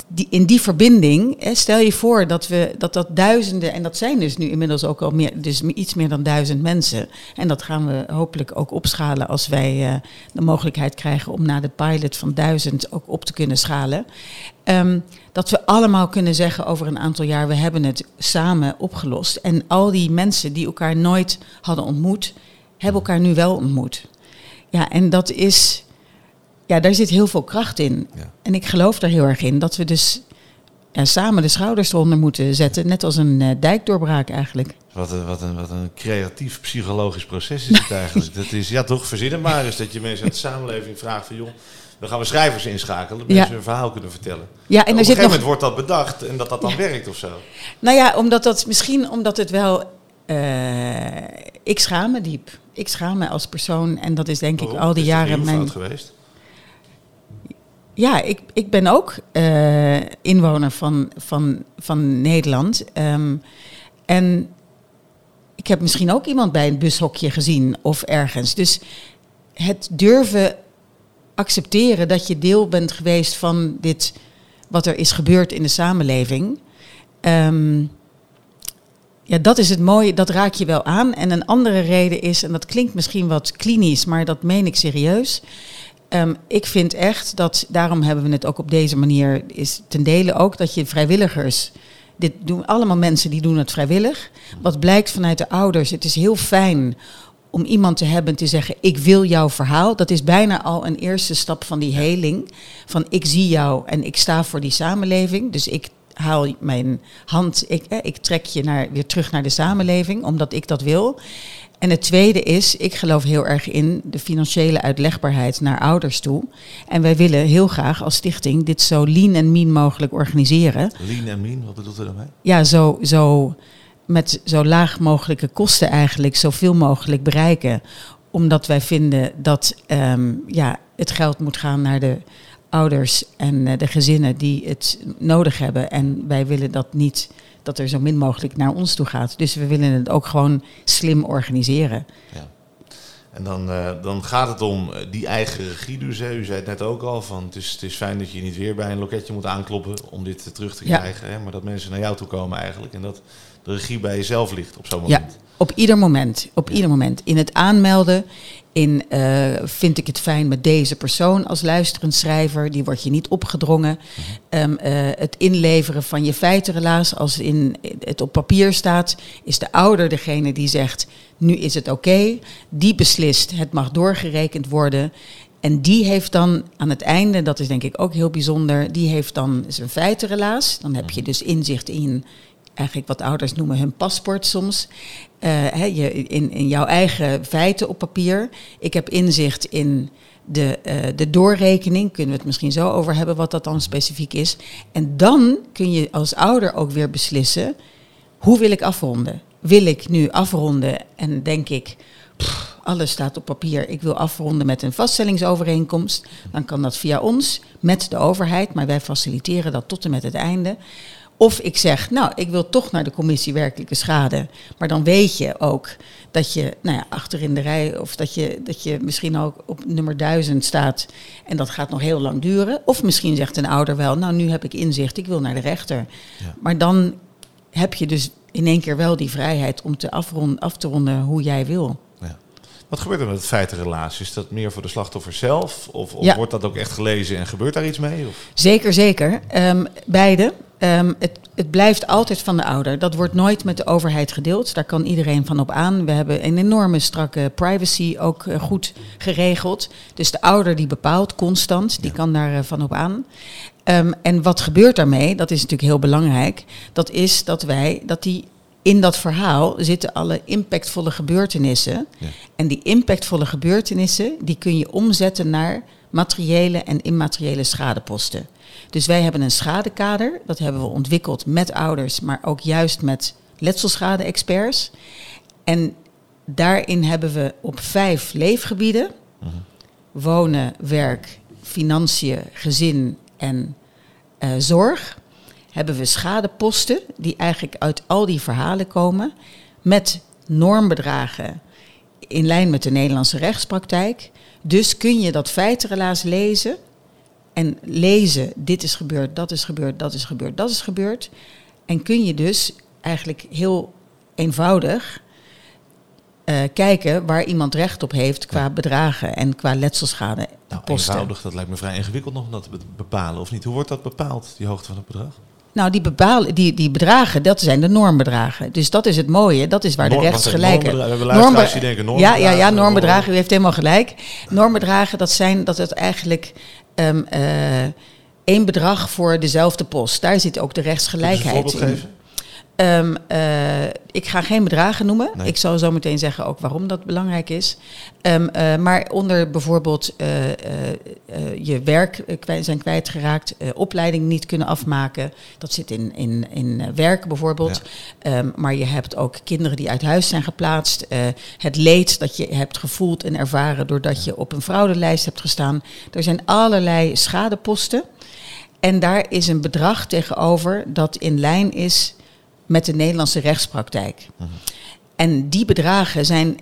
die, in die verbinding, hè, stel je voor dat, we, dat dat duizenden, en dat zijn dus nu inmiddels ook al meer, dus iets meer dan duizend mensen. En dat gaan we hopelijk ook opschalen als wij uh, de mogelijkheid krijgen om na de pilot van duizend ook op te kunnen schalen. Um, dat we allemaal kunnen zeggen over een aantal jaar, we hebben het samen opgelost. En al die mensen die elkaar nooit hadden ontmoet, hebben elkaar nu wel ontmoet. Ja, en dat is, ja, daar zit heel veel kracht in. Ja. En ik geloof daar heel erg in dat we dus ja, samen de schouders eronder moeten zetten, net als een uh, dijkdoorbraak eigenlijk. Wat een, wat, een, wat een creatief psychologisch proces is het eigenlijk. dat is, ja toch, verzinnen maar eens dat je mensen uit de samenleving vraagt van joh, dan gaan we schrijvers inschakelen, dat mensen ja. hun verhaal kunnen vertellen. Ja, en op een gegeven moment wordt dat bedacht en dat dat dan werkt of zo. Nou ja, omdat dat misschien omdat het wel. Uh, ik schaam me diep. Ik schaam me als persoon en dat is denk ik al die jaren mijn. geweest? Ja, ik, ik ben ook uh, inwoner van, van, van Nederland. Um, en ik heb misschien ook iemand bij een bushokje gezien of ergens. Dus het durven accepteren dat je deel bent geweest van dit, wat er is gebeurd in de samenleving. Um, ja, dat is het mooie, dat raak je wel aan. En een andere reden is, en dat klinkt misschien wat klinisch, maar dat meen ik serieus. Um, ik vind echt dat, daarom hebben we het ook op deze manier, is ten dele ook dat je vrijwilligers. Dit doen allemaal mensen die doen het vrijwillig. Wat blijkt vanuit de ouders, het is heel fijn om iemand te hebben te zeggen: Ik wil jouw verhaal. Dat is bijna al een eerste stap van die heling. Van ik zie jou en ik sta voor die samenleving. Dus ik haal mijn hand, ik, ik trek je naar, weer terug naar de samenleving, omdat ik dat wil. En het tweede is, ik geloof heel erg in de financiële uitlegbaarheid naar ouders toe. En wij willen heel graag als stichting dit zo lean en mean mogelijk organiseren. Lean en mean, wat bedoelt u daarmee? Ja, zo, zo met zo laag mogelijke kosten eigenlijk zoveel mogelijk bereiken. Omdat wij vinden dat um, ja, het geld moet gaan naar de ouders en uh, de gezinnen die het nodig hebben. En wij willen dat niet dat er zo min mogelijk naar ons toe gaat. Dus we willen het ook gewoon slim organiseren. Ja. En dan, uh, dan gaat het om eh, die eigen regie. Dus, hè. U zei het net ook al, van het is, het is fijn dat je niet weer bij een loketje moet aankloppen om dit terug te krijgen. Ja. Hè. Maar dat mensen naar jou toe komen eigenlijk. En dat de regie bij jezelf ligt op zo'n moment. Ja, op ieder moment. Op ieder moment. In het aanmelden, in uh, vind ik het fijn met deze persoon als luisterend schrijver, die wordt je niet opgedrongen. Um, uh, het inleveren van je feitenrelaas, als in, het op papier staat, is de ouder degene die zegt, nu is het oké. Okay. Die beslist, het mag doorgerekend worden. En die heeft dan aan het einde, dat is denk ik ook heel bijzonder, die heeft dan zijn feitenrelaas. Dan heb je dus inzicht in eigenlijk wat ouders noemen hun paspoort soms. Uh, je, in, in jouw eigen feiten op papier. Ik heb inzicht in de, uh, de doorrekening. Kunnen we het misschien zo over hebben wat dat dan specifiek is. En dan kun je als ouder ook weer beslissen, hoe wil ik afronden? Wil ik nu afronden en denk ik, alles staat op papier, ik wil afronden met een vaststellingsovereenkomst. Dan kan dat via ons, met de overheid, maar wij faciliteren dat tot en met het einde. Of ik zeg, nou, ik wil toch naar de commissie werkelijke schade. Maar dan weet je ook dat je nou ja, achter in de rij, of dat je, dat je misschien ook op nummer duizend staat. En dat gaat nog heel lang duren. Of misschien zegt een ouder wel, nou, nu heb ik inzicht, ik wil naar de rechter. Ja. Maar dan heb je dus in één keer wel die vrijheid om te afronden, af te ronden hoe jij wil. Wat gebeurt er met het feitenrelatie? Is dat meer voor de slachtoffer zelf? Of, of wordt dat ook echt gelezen en gebeurt daar iets mee? Of? Zeker, zeker. Um, beide. Ehm, het, het, blijft altijd van de ouder. Dat wordt nooit met de overheid gedeeld. Daar kan iedereen van op aan. We hebben een enorme strakke privacy ook eh, goed geregeld. Dus de ouder die bepaalt constant, die kan daar uh, van op aan. Ehm, en wat gebeurt daarmee? Dat is natuurlijk heel belangrijk. Dat is dat wij, dat die in dat verhaal zitten alle impactvolle gebeurtenissen. Ja. En die impactvolle gebeurtenissen, die kun je omzetten naar materiële en immateriële schadeposten. Dus wij hebben een schadekader, dat hebben we ontwikkeld met ouders, maar ook juist met letselschade-experts. En daarin hebben we op vijf leefgebieden: wonen, werk, financiën, gezin en uh, zorg. Hebben we schadeposten die eigenlijk uit al die verhalen komen, met normbedragen in lijn met de Nederlandse rechtspraktijk. Dus kun je dat feitenrelaas lezen en lezen, dit is gebeurd, dat is gebeurd, dat is gebeurd, dat is gebeurd. En kun je dus eigenlijk heel eenvoudig uh, kijken waar iemand recht op heeft qua bedragen en qua letselschade. Nou, eenvoudig, dat lijkt me vrij ingewikkeld nog om dat te bepalen, of niet? Hoe wordt dat bepaald, die hoogte van het bedrag? Nou, die, bepalen, die, die bedragen, dat zijn de normbedragen. Dus dat is het mooie, dat is waar de rechtsgelijkheid... Normbedragen, die denken normbedragen. Ja, ja, ja, normbedragen, u heeft helemaal gelijk. Normbedragen, dat zijn dat het eigenlijk um, uh, één bedrag voor dezelfde post. Daar zit ook de rechtsgelijkheid in. Um, uh, ik ga geen bedragen noemen. Ik zal zo meteen zeggen ook waarom dat belangrijk is. Um, uh, maar onder bijvoorbeeld uh, je werk zijn kwijtgeraakt, opleiding niet kunnen afmaken. Dat zit in, in, in werk bijvoorbeeld. Ja. Um, maar je hebt ook kinderen die uit huis zijn geplaatst. het leed dat je hebt gevoeld en ervaren doordat je op een fraudelijst hebt gestaan. Er zijn allerlei schadeposten. En daar is een bedrag tegenover dat in lijn is met de Nederlandse rechtspraktijk. Mhm. En die bedragen zijn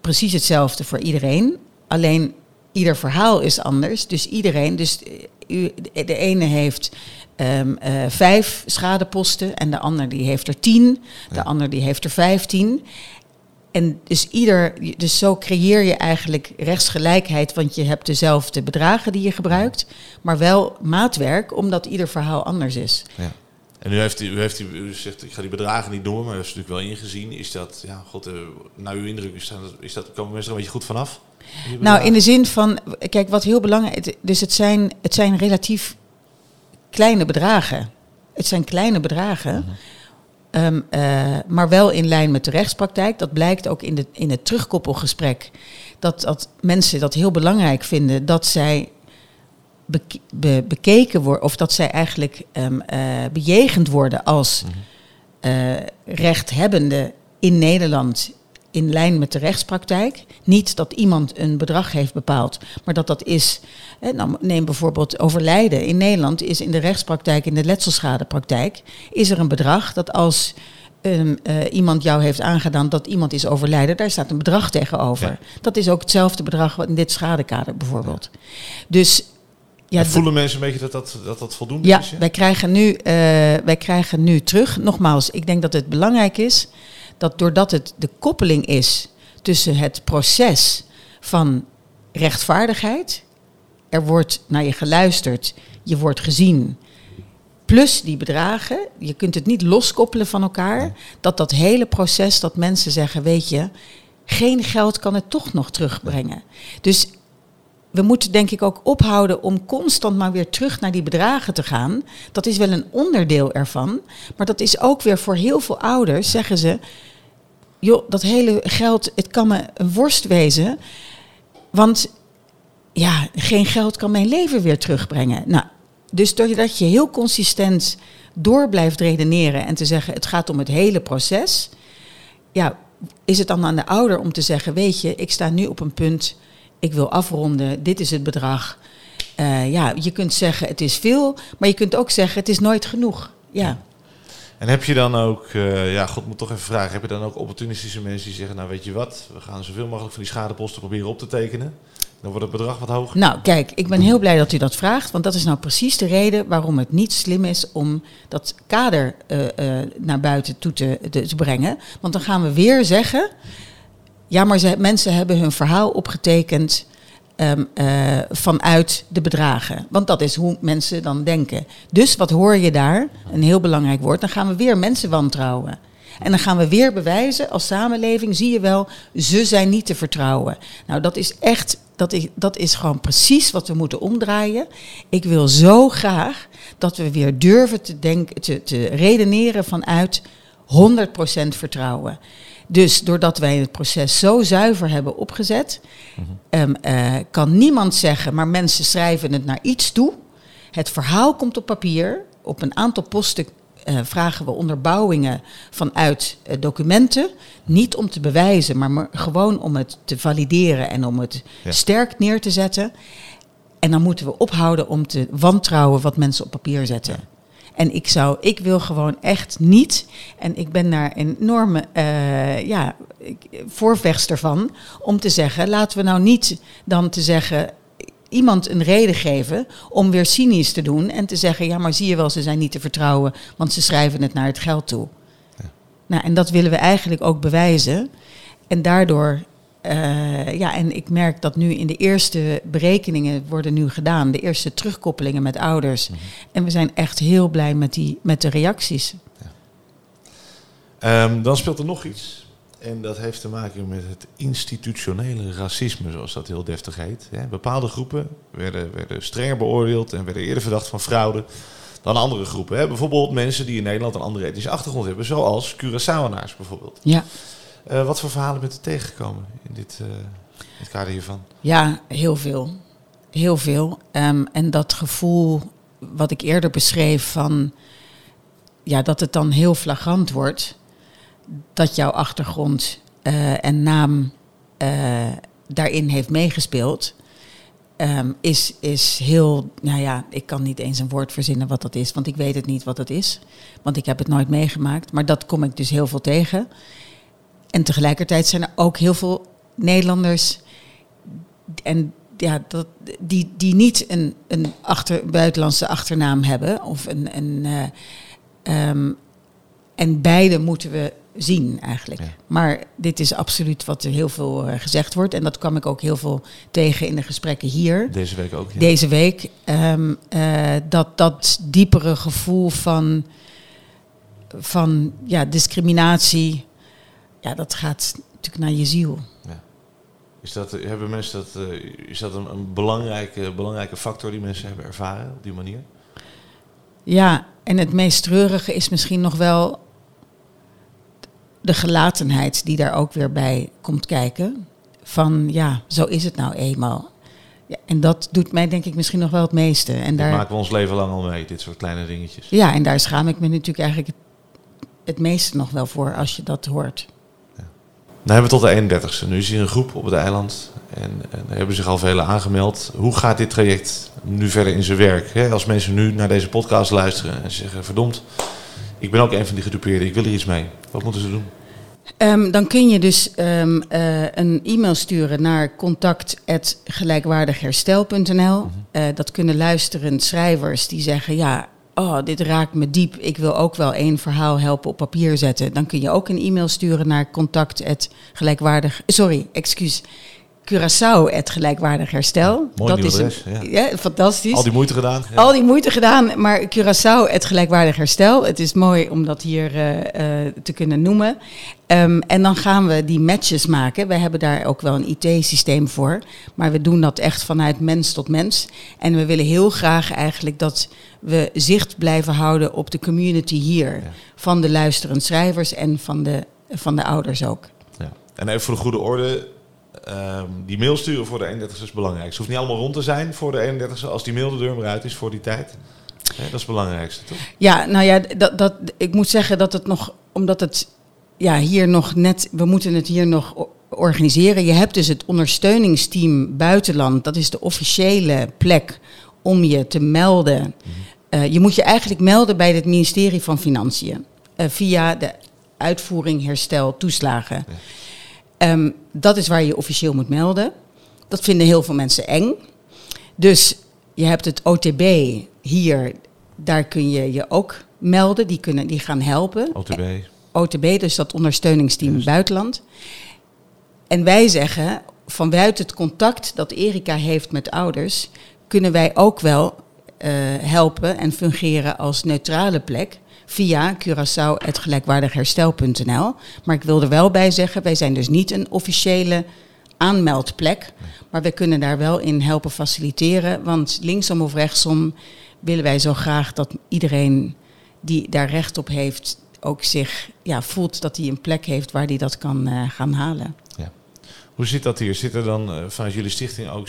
precies hetzelfde voor iedereen. Alleen ieder verhaal is anders. Dus iedereen, dus u, de ene heeft um, uh, vijf schadeposten en de ander die heeft er tien. De ander die heeft er vijftien. En dus, ieder, dus zo creëer je eigenlijk rechtsgelijkheid, want je hebt dezelfde bedragen die je gebruikt, maar wel maatwerk, omdat ieder verhaal anders is. Ja. En nu heeft, u, heeft u, u zegt, ik ga die bedragen niet noemen, maar heeft natuurlijk wel ingezien. Is dat, ja, god, uh, naar uw indruk, is dat, is dat, komen mensen er een beetje goed vanaf? Nou, in de zin van, kijk, wat heel belangrijk is, dus het zijn, het zijn relatief kleine bedragen. Het zijn kleine bedragen, mhm. um, uh, maar wel in lijn met de rechtspraktijk. Dat blijkt ook in, de, in het terugkoppelgesprek. Dat, dat mensen dat heel belangrijk vinden dat zij bekeken worden, of dat zij eigenlijk um, uh, bejegend worden als uh, rechthebbende in Nederland in lijn met de rechtspraktijk. Niet dat iemand een bedrag heeft bepaald, maar dat dat is. Hè, nou, neem bijvoorbeeld overlijden. In Nederland is in de rechtspraktijk, in de letselschadepraktijk, is er een bedrag dat als um, uh, iemand jou heeft aangedaan dat iemand is overlijden, daar staat een bedrag tegenover. Dat is ook hetzelfde bedrag wat in dit schadekader bijvoorbeeld. Dus ja, voelen mensen een beetje dat dat, dat, dat voldoende ja, is? Ja, wij krijgen, nu, uh, wij krijgen nu terug. Nogmaals, ik denk dat het belangrijk is dat doordat het de koppeling is tussen het proces van rechtvaardigheid, er wordt naar je geluisterd, je wordt gezien, plus die bedragen, je kunt het niet loskoppelen van elkaar, dat dat hele proces dat mensen zeggen, weet je, geen geld kan het toch nog terugbrengen. Dus we moeten denk ik ook ophouden om constant maar weer terug naar die bedragen te gaan. Dat is wel een onderdeel ervan. Maar dat is ook weer voor heel veel ouders, zeggen ze. Joh, dat hele geld, het kan me een worst wezen. Want ja, geen geld kan mijn leven weer terugbrengen. Nou, dus doordat je heel consistent door blijft redeneren en te zeggen: het gaat om het hele proces. Ja, is het dan aan de ouder om te zeggen: weet je, ik sta nu op een punt ik wil afronden, dit is het bedrag. Uh, ja, je kunt zeggen het is veel, maar je kunt ook zeggen het is nooit genoeg. Ja. En heb je dan ook, uh, ja, God moet toch even vragen, heb je dan ook opportunistische mensen die zeggen, nou weet je wat, we gaan zoveel mogelijk van die schadeposten proberen op te tekenen. Dan wordt het bedrag wat hoger. Nou, kijk, ik ben heel blij dat u dat vraagt. Want dat is nou precies de reden waarom het niet slim is om dat kader uh, naar buiten toe te, te, brengen. Want dan gaan we weer zeggen. Ja, maar ze, mensen hebben hun verhaal opgetekend. Um, uh, vanuit de bedragen. Want dat is hoe mensen dan denken. Dus wat hoor je daar? Een heel belangrijk woord. Dan gaan we weer mensen wantrouwen. En dan gaan we weer bewijzen als samenleving, zie je wel, ze zijn niet te vertrouwen. Nou, dat is echt, dat is, dat is gewoon precies wat we moeten omdraaien. Ik wil zo graag dat we weer durven te, denken, te redeneren vanuit 100% vertrouwen. Dus doordat wij het proces zo zuiver hebben opgezet, um, uh, kan niemand zeggen, maar mensen schrijven het naar iets toe. Het verhaal komt op papier. Op een aantal posten uh, vragen we onderbouwingen vanuit uh, documenten. Niet om te bewijzen, maar, maar, gewoon om het te valideren en om het ja. sterk neer te zetten. En dan moeten we ophouden om te wantrouwen wat mensen op papier zetten. Ja. En ik zou, ik wil gewoon echt niet, en ik ben daar een enorme uh, ja, voorvechter van, om te zeggen, laten we nou niet dan te zeggen, iemand een reden geven om weer cynisch te doen en te zeggen, ja maar zie je wel, ze zijn niet te vertrouwen, want ze schrijven het naar het geld toe. Ja. Nou, en dat willen we eigenlijk ook bewijzen. En daardoor, uh, ja, en ik merk dat nu in de eerste berekeningen worden nu gedaan, de eerste terugkoppelingen met ouders. Mm -hmm. En we zijn echt heel blij met, die, met de reacties. Ja. Um, dan speelt er nog iets. En dat heeft te maken met het institutionele racisme, zoals dat heel deftig heet. Bepaalde groepen werden, werden strenger beoordeeld en werden eerder verdacht van fraude dan andere groepen. Hè. Bijvoorbeeld mensen die in Nederland een andere etnische achtergrond hebben, zoals Curaçaoënaars bijvoorbeeld. Ja. Uh, wat voor verhalen bent u tegengekomen in dit, het kader hiervan? Ja, heel veel. Heel veel. Um, en dat gevoel wat ik eerder beschreef van ja, dat het dan heel flagrant wordt dat jouw achtergrond uh, en naam daarin heeft meegespeeld, um, is, is heel, nou ja, ik kan niet eens een woord verzinnen wat dat is, want ik weet het niet wat dat is, want ik heb het nooit meegemaakt, maar dat kom ik dus heel veel tegen. En tegelijkertijd zijn er ook heel veel Nederlanders en ja, dat, die, die niet een, een achter, buitenlandse achternaam hebben. Of een, een, uh, um, en beide moeten we zien eigenlijk. Ja. Maar dit is absoluut wat er heel veel uh, gezegd wordt. En dat kwam ik ook heel veel tegen in de gesprekken hier. Deze week ook. Ja. Deze week. Um, uh, dat, dat diepere gevoel van, van ja, discriminatie. Ja, dat gaat natuurlijk naar je ziel. Ja. Is dat, hebben mensen dat, uh, is dat een, een, belangrijke, belangrijke factor die mensen hebben ervaren op die manier? Ja, en het meest treurige is misschien nog wel de gelatenheid die daar ook weer bij komt kijken. Van ja, zo is het nou eenmaal. Ja, en dat doet mij denk ik misschien nog wel het meeste. En daar maken we ons leven lang al mee, dit soort kleine dingetjes. Ja, en daar schaam ik me natuurlijk eigenlijk het, het meeste nog wel voor als je dat hoort. Nou hebben we tot de 31ste. Nu is hier een groep op het eiland. En, en hebben zich al velen aangemeld. Hoe gaat dit traject nu verder in zijn werk? Als mensen nu naar deze podcast luisteren en zeggen... verdomd, ik ben ook een van die gedupeerden, ik wil er iets mee. Wat moeten ze doen? Um, dan kun je dus um, uh, een e-mail sturen naar contact.gelijkwaardigherstel.nl. Mm -hmm. uh, dat kunnen luisterend schrijvers die zeggen, ja, oh, dit raakt me diep. Ik wil ook wel één verhaal helpen op papier zetten. Dan kun je ook een e-mail sturen naar contact.gelijkwaardig... Sorry, excuus. Curaçao, het gelijkwaardig herstel. Mooi dat is adres, een, ja. ja. fantastisch. Al die moeite gedaan. Ja. Al die moeite gedaan, maar Curaçao, het gelijkwaardig herstel. Het is mooi om dat hier uh, uh, te kunnen noemen. Um, en dan gaan we die matches maken. We hebben daar ook wel een IT-systeem voor. Maar we doen dat echt vanuit mens tot mens. En we willen heel graag eigenlijk dat we zicht blijven houden op de community hier. Van de luisterend schrijvers en van de, van de ouders ook. Ja. En even voor de goede orde, Um, die mail sturen voor de 31 is belangrijk. Het hoeft niet allemaal rond te zijn voor de 31 als die mail de deur maar uit is voor die tijd. Ja, dat is het belangrijkste, toch? Ja, nou ja, dat, dat, ik moet zeggen dat het nog, omdat het ja, hier nog net, we moeten het hier nog organiseren. Je hebt dus het ondersteuningsteam buitenland, dat is de officiële plek om je te melden. Mm -hmm. uh, je moet je eigenlijk melden bij het ministerie van Financiën uh, via de uitvoering, herstel, toeslagen. Ja. Um, dat is waar je officieel moet melden. Dat vinden heel veel mensen eng. Dus je hebt het OTB hier, daar kun je je ook melden. Die, kunnen, die gaan helpen. OTB. OTB, dus dat ondersteuningsteam buitenland. En wij zeggen, vanuit het contact dat Erika heeft met ouders, kunnen wij ook wel uh, helpen en fungeren als neutrale plek via Curaçao.gelijkwaardigherstel.nl. Maar ik wil er wel bij zeggen, wij zijn dus niet een officiële aanmeldplek. Maar we kunnen daar wel in helpen faciliteren. Want linksom of rechtsom willen wij zo graag dat iedereen die daar recht op heeft, ook zich ja, voelt dat hij een plek heeft waar hij dat kan uh, gaan halen. Ja. Hoe zit dat hier? Zit er dan uh, vanuit jullie stichting ook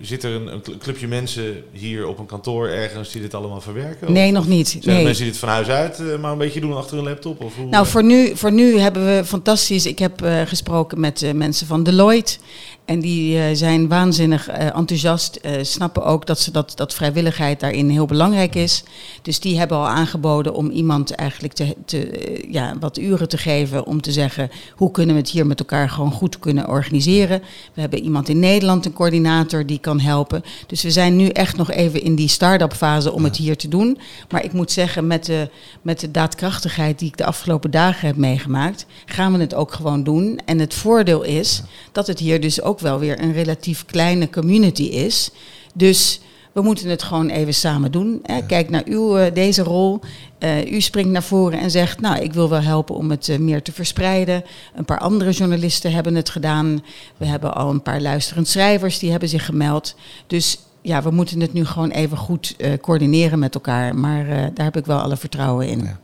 Zit er een, een, clubje mensen hier op een kantoor ergens die dit allemaal verwerken? Nee, nog niet. Zijn nee. mensen die dit van huis uit uh, maar een beetje doen achter een laptop? Of hoe, nou, voor nu, voor nu hebben we fantastisch. Ik heb uh, gesproken met uh, mensen van Deloitte. En die uh, zijn waanzinnig uh, enthousiast, uh, snappen ook dat, ze dat, dat vrijwilligheid daarin heel belangrijk is. Dus die hebben al aangeboden om iemand eigenlijk te, te, ja, wat uren te geven om te zeggen hoe kunnen we het hier met elkaar gewoon goed kunnen organiseren. We hebben iemand in Nederland, een coördinator, die kan helpen. Dus we zijn nu echt nog even in die start-up fase om het hier te doen. Maar ik moet zeggen, met de, met de daadkrachtigheid die ik de afgelopen dagen heb meegemaakt, gaan we het ook gewoon doen. En het voordeel is dat het hier dus ook wel weer een relatief kleine community is. Dus we moeten het gewoon even samen doen. Hè. Kijk naar uw, uh, deze rol. Uh, u springt naar voren en zegt, nou, ik wil wel helpen om het uh, meer te verspreiden. Een paar andere journalisten hebben het gedaan. We hebben al een paar luisterend schrijvers die hebben zich gemeld. Dus ja, we moeten het nu gewoon even goed coördineren met elkaar. Maar daar heb ik wel alle vertrouwen in. Ja.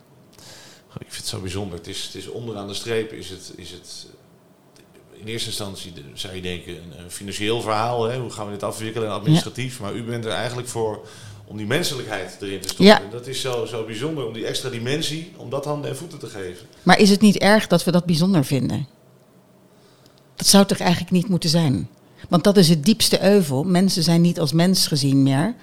Ik vind het zo bijzonder. Het is, het is onderaan de streep is het, is het in eerste instantie zou je denken een, een financieel verhaal. Hè? Hoe gaan we dit afwikkelen en administratief. Maar u bent er eigenlijk voor om die menselijkheid erin te stoppen. Ja. Dat is zo, zo bijzonder om die extra dimensie, om dat handen en voeten te geven. Maar is het niet erg dat we dat bijzonder vinden? Dat zou toch eigenlijk niet moeten zijn? Want dat is het diepste euvel. Mensen zijn niet als mens gezien meer.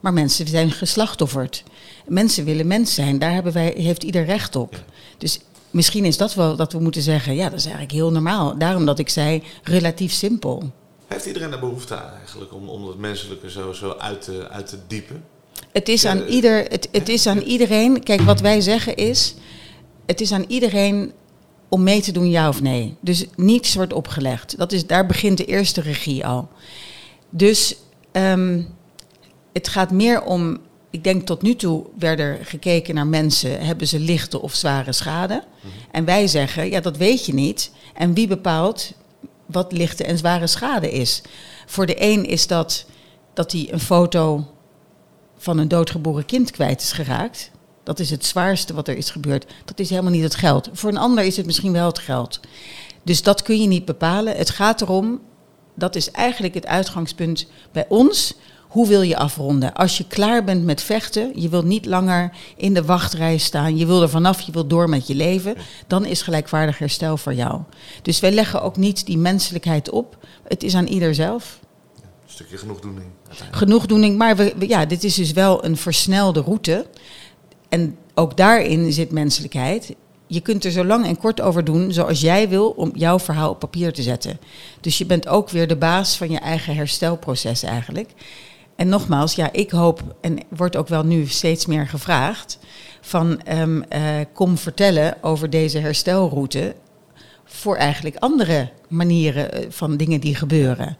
Maar mensen zijn geslachtofferd. Mensen willen mens zijn. Daar hebben wij, heeft ieder recht op. Ja. Dus misschien is dat wel dat we moeten zeggen, ja, dat is eigenlijk heel normaal. Daarom dat ik zei, relatief simpel. Heeft iedereen er behoefte aan eigenlijk om, om het menselijke zo, zo uit, te, uit te diepen? Het is, aan ieder, het, het is aan iedereen, kijk wat wij zeggen is, het is aan iedereen om mee te doen ja of nee. Dus niets wordt opgelegd. Dat is, daar begint de eerste regie al. Dus um, het gaat meer om ik denk tot nu toe werd er gekeken naar mensen, hebben ze lichte of zware schade? Mm-hmm. En wij zeggen, ja, dat weet je niet. En wie bepaalt wat lichte en zware schade is? Voor de een is dat dat hij een foto van een doodgeboren kind kwijt is geraakt. Dat is het zwaarste wat er is gebeurd. Dat is helemaal niet het geld. Voor een ander is het misschien wel het geld. Dus dat kun je niet bepalen. Het gaat erom, dat is eigenlijk het uitgangspunt bij ons hoe wil je afronden? Als je klaar bent met vechten, je wilt niet langer in de wachtrij staan, je wil er vanaf, je wilt door met je leven, dan is gelijkwaardig herstel voor jou. Dus wij leggen ook niet die menselijkheid op. Het is aan ieder zelf. Ja, een stukje genoegdoening. Genoegdoening, maar we, ja, dit is dus wel een versnelde route. En ook daarin zit menselijkheid. Je kunt er zo lang en kort over doen zoals jij wil om jouw verhaal op papier te zetten. Dus je bent ook weer de baas van je eigen herstelproces eigenlijk. En nogmaals, ja, ik hoop, en wordt ook wel nu steeds meer gevraagd, van um, uh, kom vertellen over deze herstelroute voor eigenlijk andere manieren eh, van dingen die gebeuren.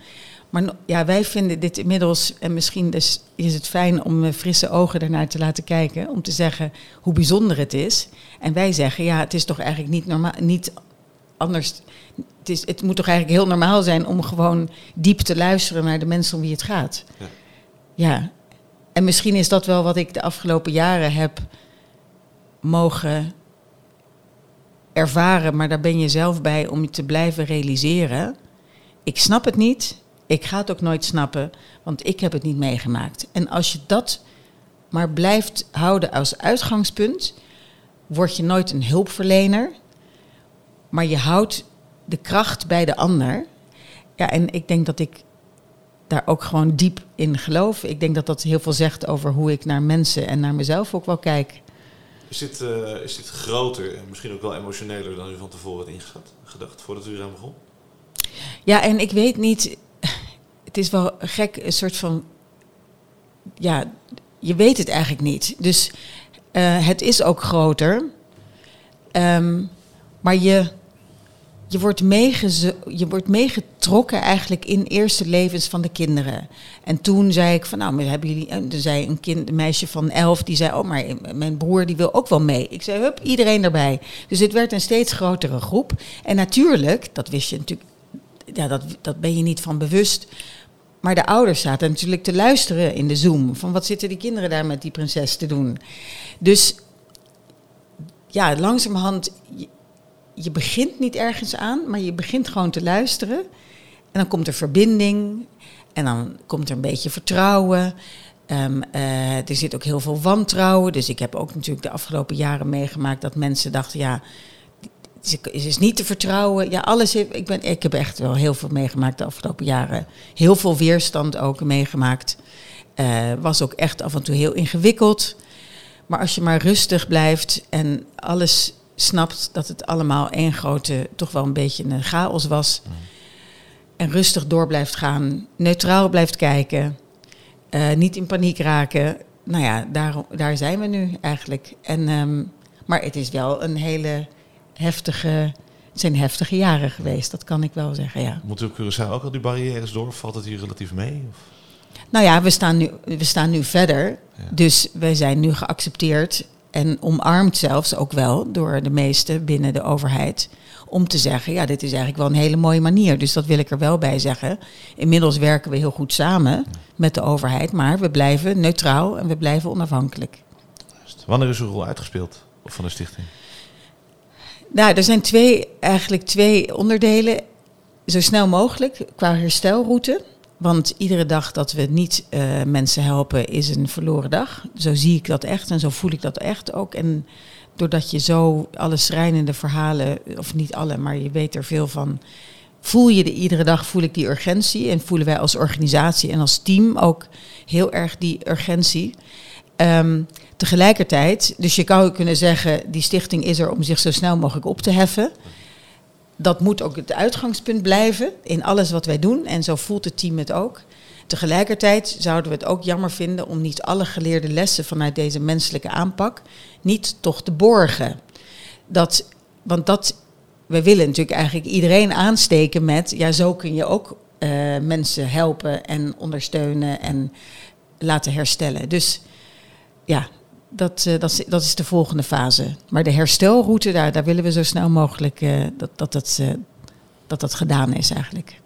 Maar ja, wij vinden dit inmiddels, en misschien dus is het fijn om frisse ogen ernaar te laten kijken, om te zeggen hoe bijzonder het is. En wij zeggen, ja, het is toch eigenlijk niet normaal, niet anders. Het, is, het moet toch eigenlijk heel normaal zijn om gewoon diep te luisteren naar de mensen om wie het gaat. Ja. Ja, en misschien is dat wel wat ik de afgelopen jaren heb mogen ervaren, maar daar ben je zelf bij om je te blijven realiseren. Ik snap het niet, ik ga het ook nooit snappen, want ik heb het niet meegemaakt. En als je dat maar blijft houden als uitgangspunt, word je nooit een hulpverlener, maar je houdt de kracht bij de ander. Ja, en ik denk dat ik daar ook gewoon diep in geloof. Ik denk dat dat heel veel zegt over hoe ik naar mensen en naar mezelf ook wel kijk. Is dit, uh, is dit groter en misschien ook wel emotioneler dan u van tevoren had ingeschat, gedacht voordat u eraan begon? Ja, en ik weet niet. het is wel gek, een soort van. Ja, je weet het eigenlijk niet. Dus uh, het is ook groter. Um, maar je, je, wordt je wordt meegetrokken eigenlijk in eerste levens van de kinderen. En toen zei ik van nou, hebben jullie. Er zei een, kind, een meisje van elf die zei: Oh, maar mijn broer die wil ook wel mee. Ik zei: Hup, iedereen erbij. Dus het werd een steeds grotere groep. En natuurlijk, dat wist je natuurlijk. Ja, dat, dat ben je niet van bewust. Maar de ouders zaten natuurlijk te luisteren in de Zoom. Van wat zitten die kinderen daar met die prinses te doen? Dus ja, langzamerhand, je, begint niet ergens aan, maar je begint gewoon te luisteren. En dan komt er verbinding. En dan komt er een beetje vertrouwen. Um, uh, er zit ook heel veel wantrouwen. Dus ik heb ook natuurlijk de afgelopen jaren meegemaakt dat mensen dachten, ja, ze is niet te vertrouwen. Ja, alles heeft, ik, ben, ik heb echt wel heel veel meegemaakt de afgelopen jaren. Heel veel weerstand ook meegemaakt. Uh, was ook echt af en toe heel ingewikkeld. Maar als je maar rustig blijft en alles snapt dat het allemaal één grote, toch wel een beetje een chaos was. Mm. En rustig door blijft gaan, neutraal blijft kijken, uh, niet in paniek raken. Nou ja, daar, daar zijn we nu eigenlijk. En, um, maar het is wel een hele heftige, het zijn heftige jaren geweest, dat kan ik wel zeggen, ja. Moet u op Curaçao ook al die barrières door? Valt het hier relatief mee? Of? Nou ja, we staan nu, we staan nu verder. Dus wij zijn nu geaccepteerd en omarmd zelfs ook wel door de meesten binnen de overheid. Om te zeggen, ja, dit is eigenlijk wel een hele mooie manier. Dus dat wil ik er wel bij zeggen. Inmiddels werken we heel goed samen met de overheid, maar we blijven neutraal en we blijven onafhankelijk. Wanneer is uw rol uitgespeeld van de stichting? Nou, er zijn twee, eigenlijk twee onderdelen. Zo snel mogelijk qua herstelroute. Want iedere dag dat we niet uh, mensen helpen is een verloren dag. Zo zie ik dat echt en zo voel ik dat echt ook. En doordat je zo alle schrijnende verhalen, of niet alle, maar je weet er veel van, voel je de, iedere dag voel ik die urgentie. En voelen wij als organisatie en als team ook heel erg die urgentie. Um, tegelijkertijd, dus je zou kunnen zeggen, die stichting is er om zich zo snel mogelijk op te heffen dat moet ook het uitgangspunt blijven in alles wat wij doen. En zo voelt het team het ook. Tegelijkertijd zouden we het ook jammer vinden om niet alle geleerde lessen vanuit deze menselijke aanpak niet toch te borgen. Dat, want dat, we willen natuurlijk eigenlijk iedereen aansteken met, ja, zo kun je ook uh, mensen helpen en ondersteunen en laten herstellen. Dus ja, dat, uh, dat, is, dat is de volgende fase. Maar de herstelroute, daar, daar willen we zo snel mogelijk uh, dat, dat, dat, uh, dat dat gedaan is eigenlijk.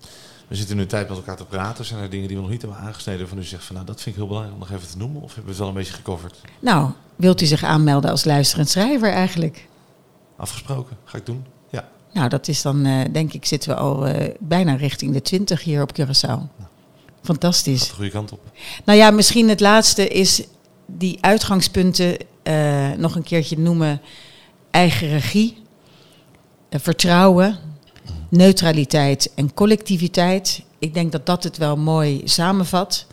We zitten nu tijd met elkaar te praten. Zijn er dingen die we nog niet hebben aangesneden van u zegt van nou dat vind ik heel belangrijk om nog even te noemen? Of hebben we het wel een beetje gecoverd? Nou, wilt u zich aanmelden als luisterend schrijver eigenlijk? Afgesproken, ga ik doen. Ja. Nou, dat is dan denk ik zitten we al bijna richting de 20 hier op Curaçao. Nou. Fantastisch. De goede kant op. Nou ja, misschien het laatste is die uitgangspunten uh, nog een keertje noemen. Eigen regie, uh, vertrouwen, neutraliteit en collectiviteit. Ik denk dat dat het wel mooi samenvat.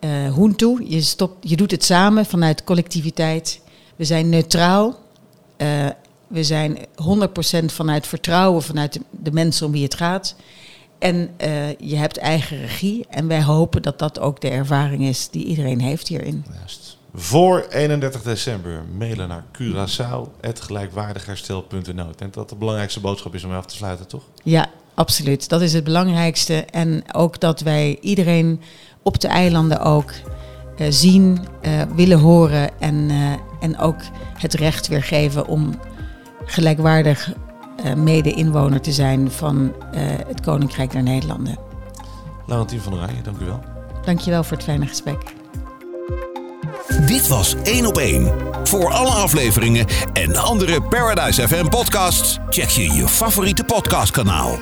Uh, Hoentoe, je, stopt, je doet het samen vanuit collectiviteit. We zijn neutraal. we zijn 100% vanuit vertrouwen, vanuit de, de mensen om wie het gaat. En uh, je hebt eigen regie. En wij hopen dat dat ook de ervaring is die iedereen heeft hierin. Juist. Voor 31 december mailen naar curaçao.gelijkwaardigherstel.nl. Ik denk dat de belangrijkste boodschap is om af te sluiten, toch? Ja, absoluut. Dat is het belangrijkste. En ook dat wij iedereen op de eilanden ook uh, zien, uh, willen horen en, en ook het recht weer geven om gelijkwaardig mede-inwoner te zijn van uh, het Koninkrijk der Nederlanden. Laurentien van der Rijen, dank u wel. Dank je wel voor het fijne gesprek. Dit was 1 op 1. Voor alle afleveringen en andere Paradise FM podcasts check je je favoriete podcastkanaal.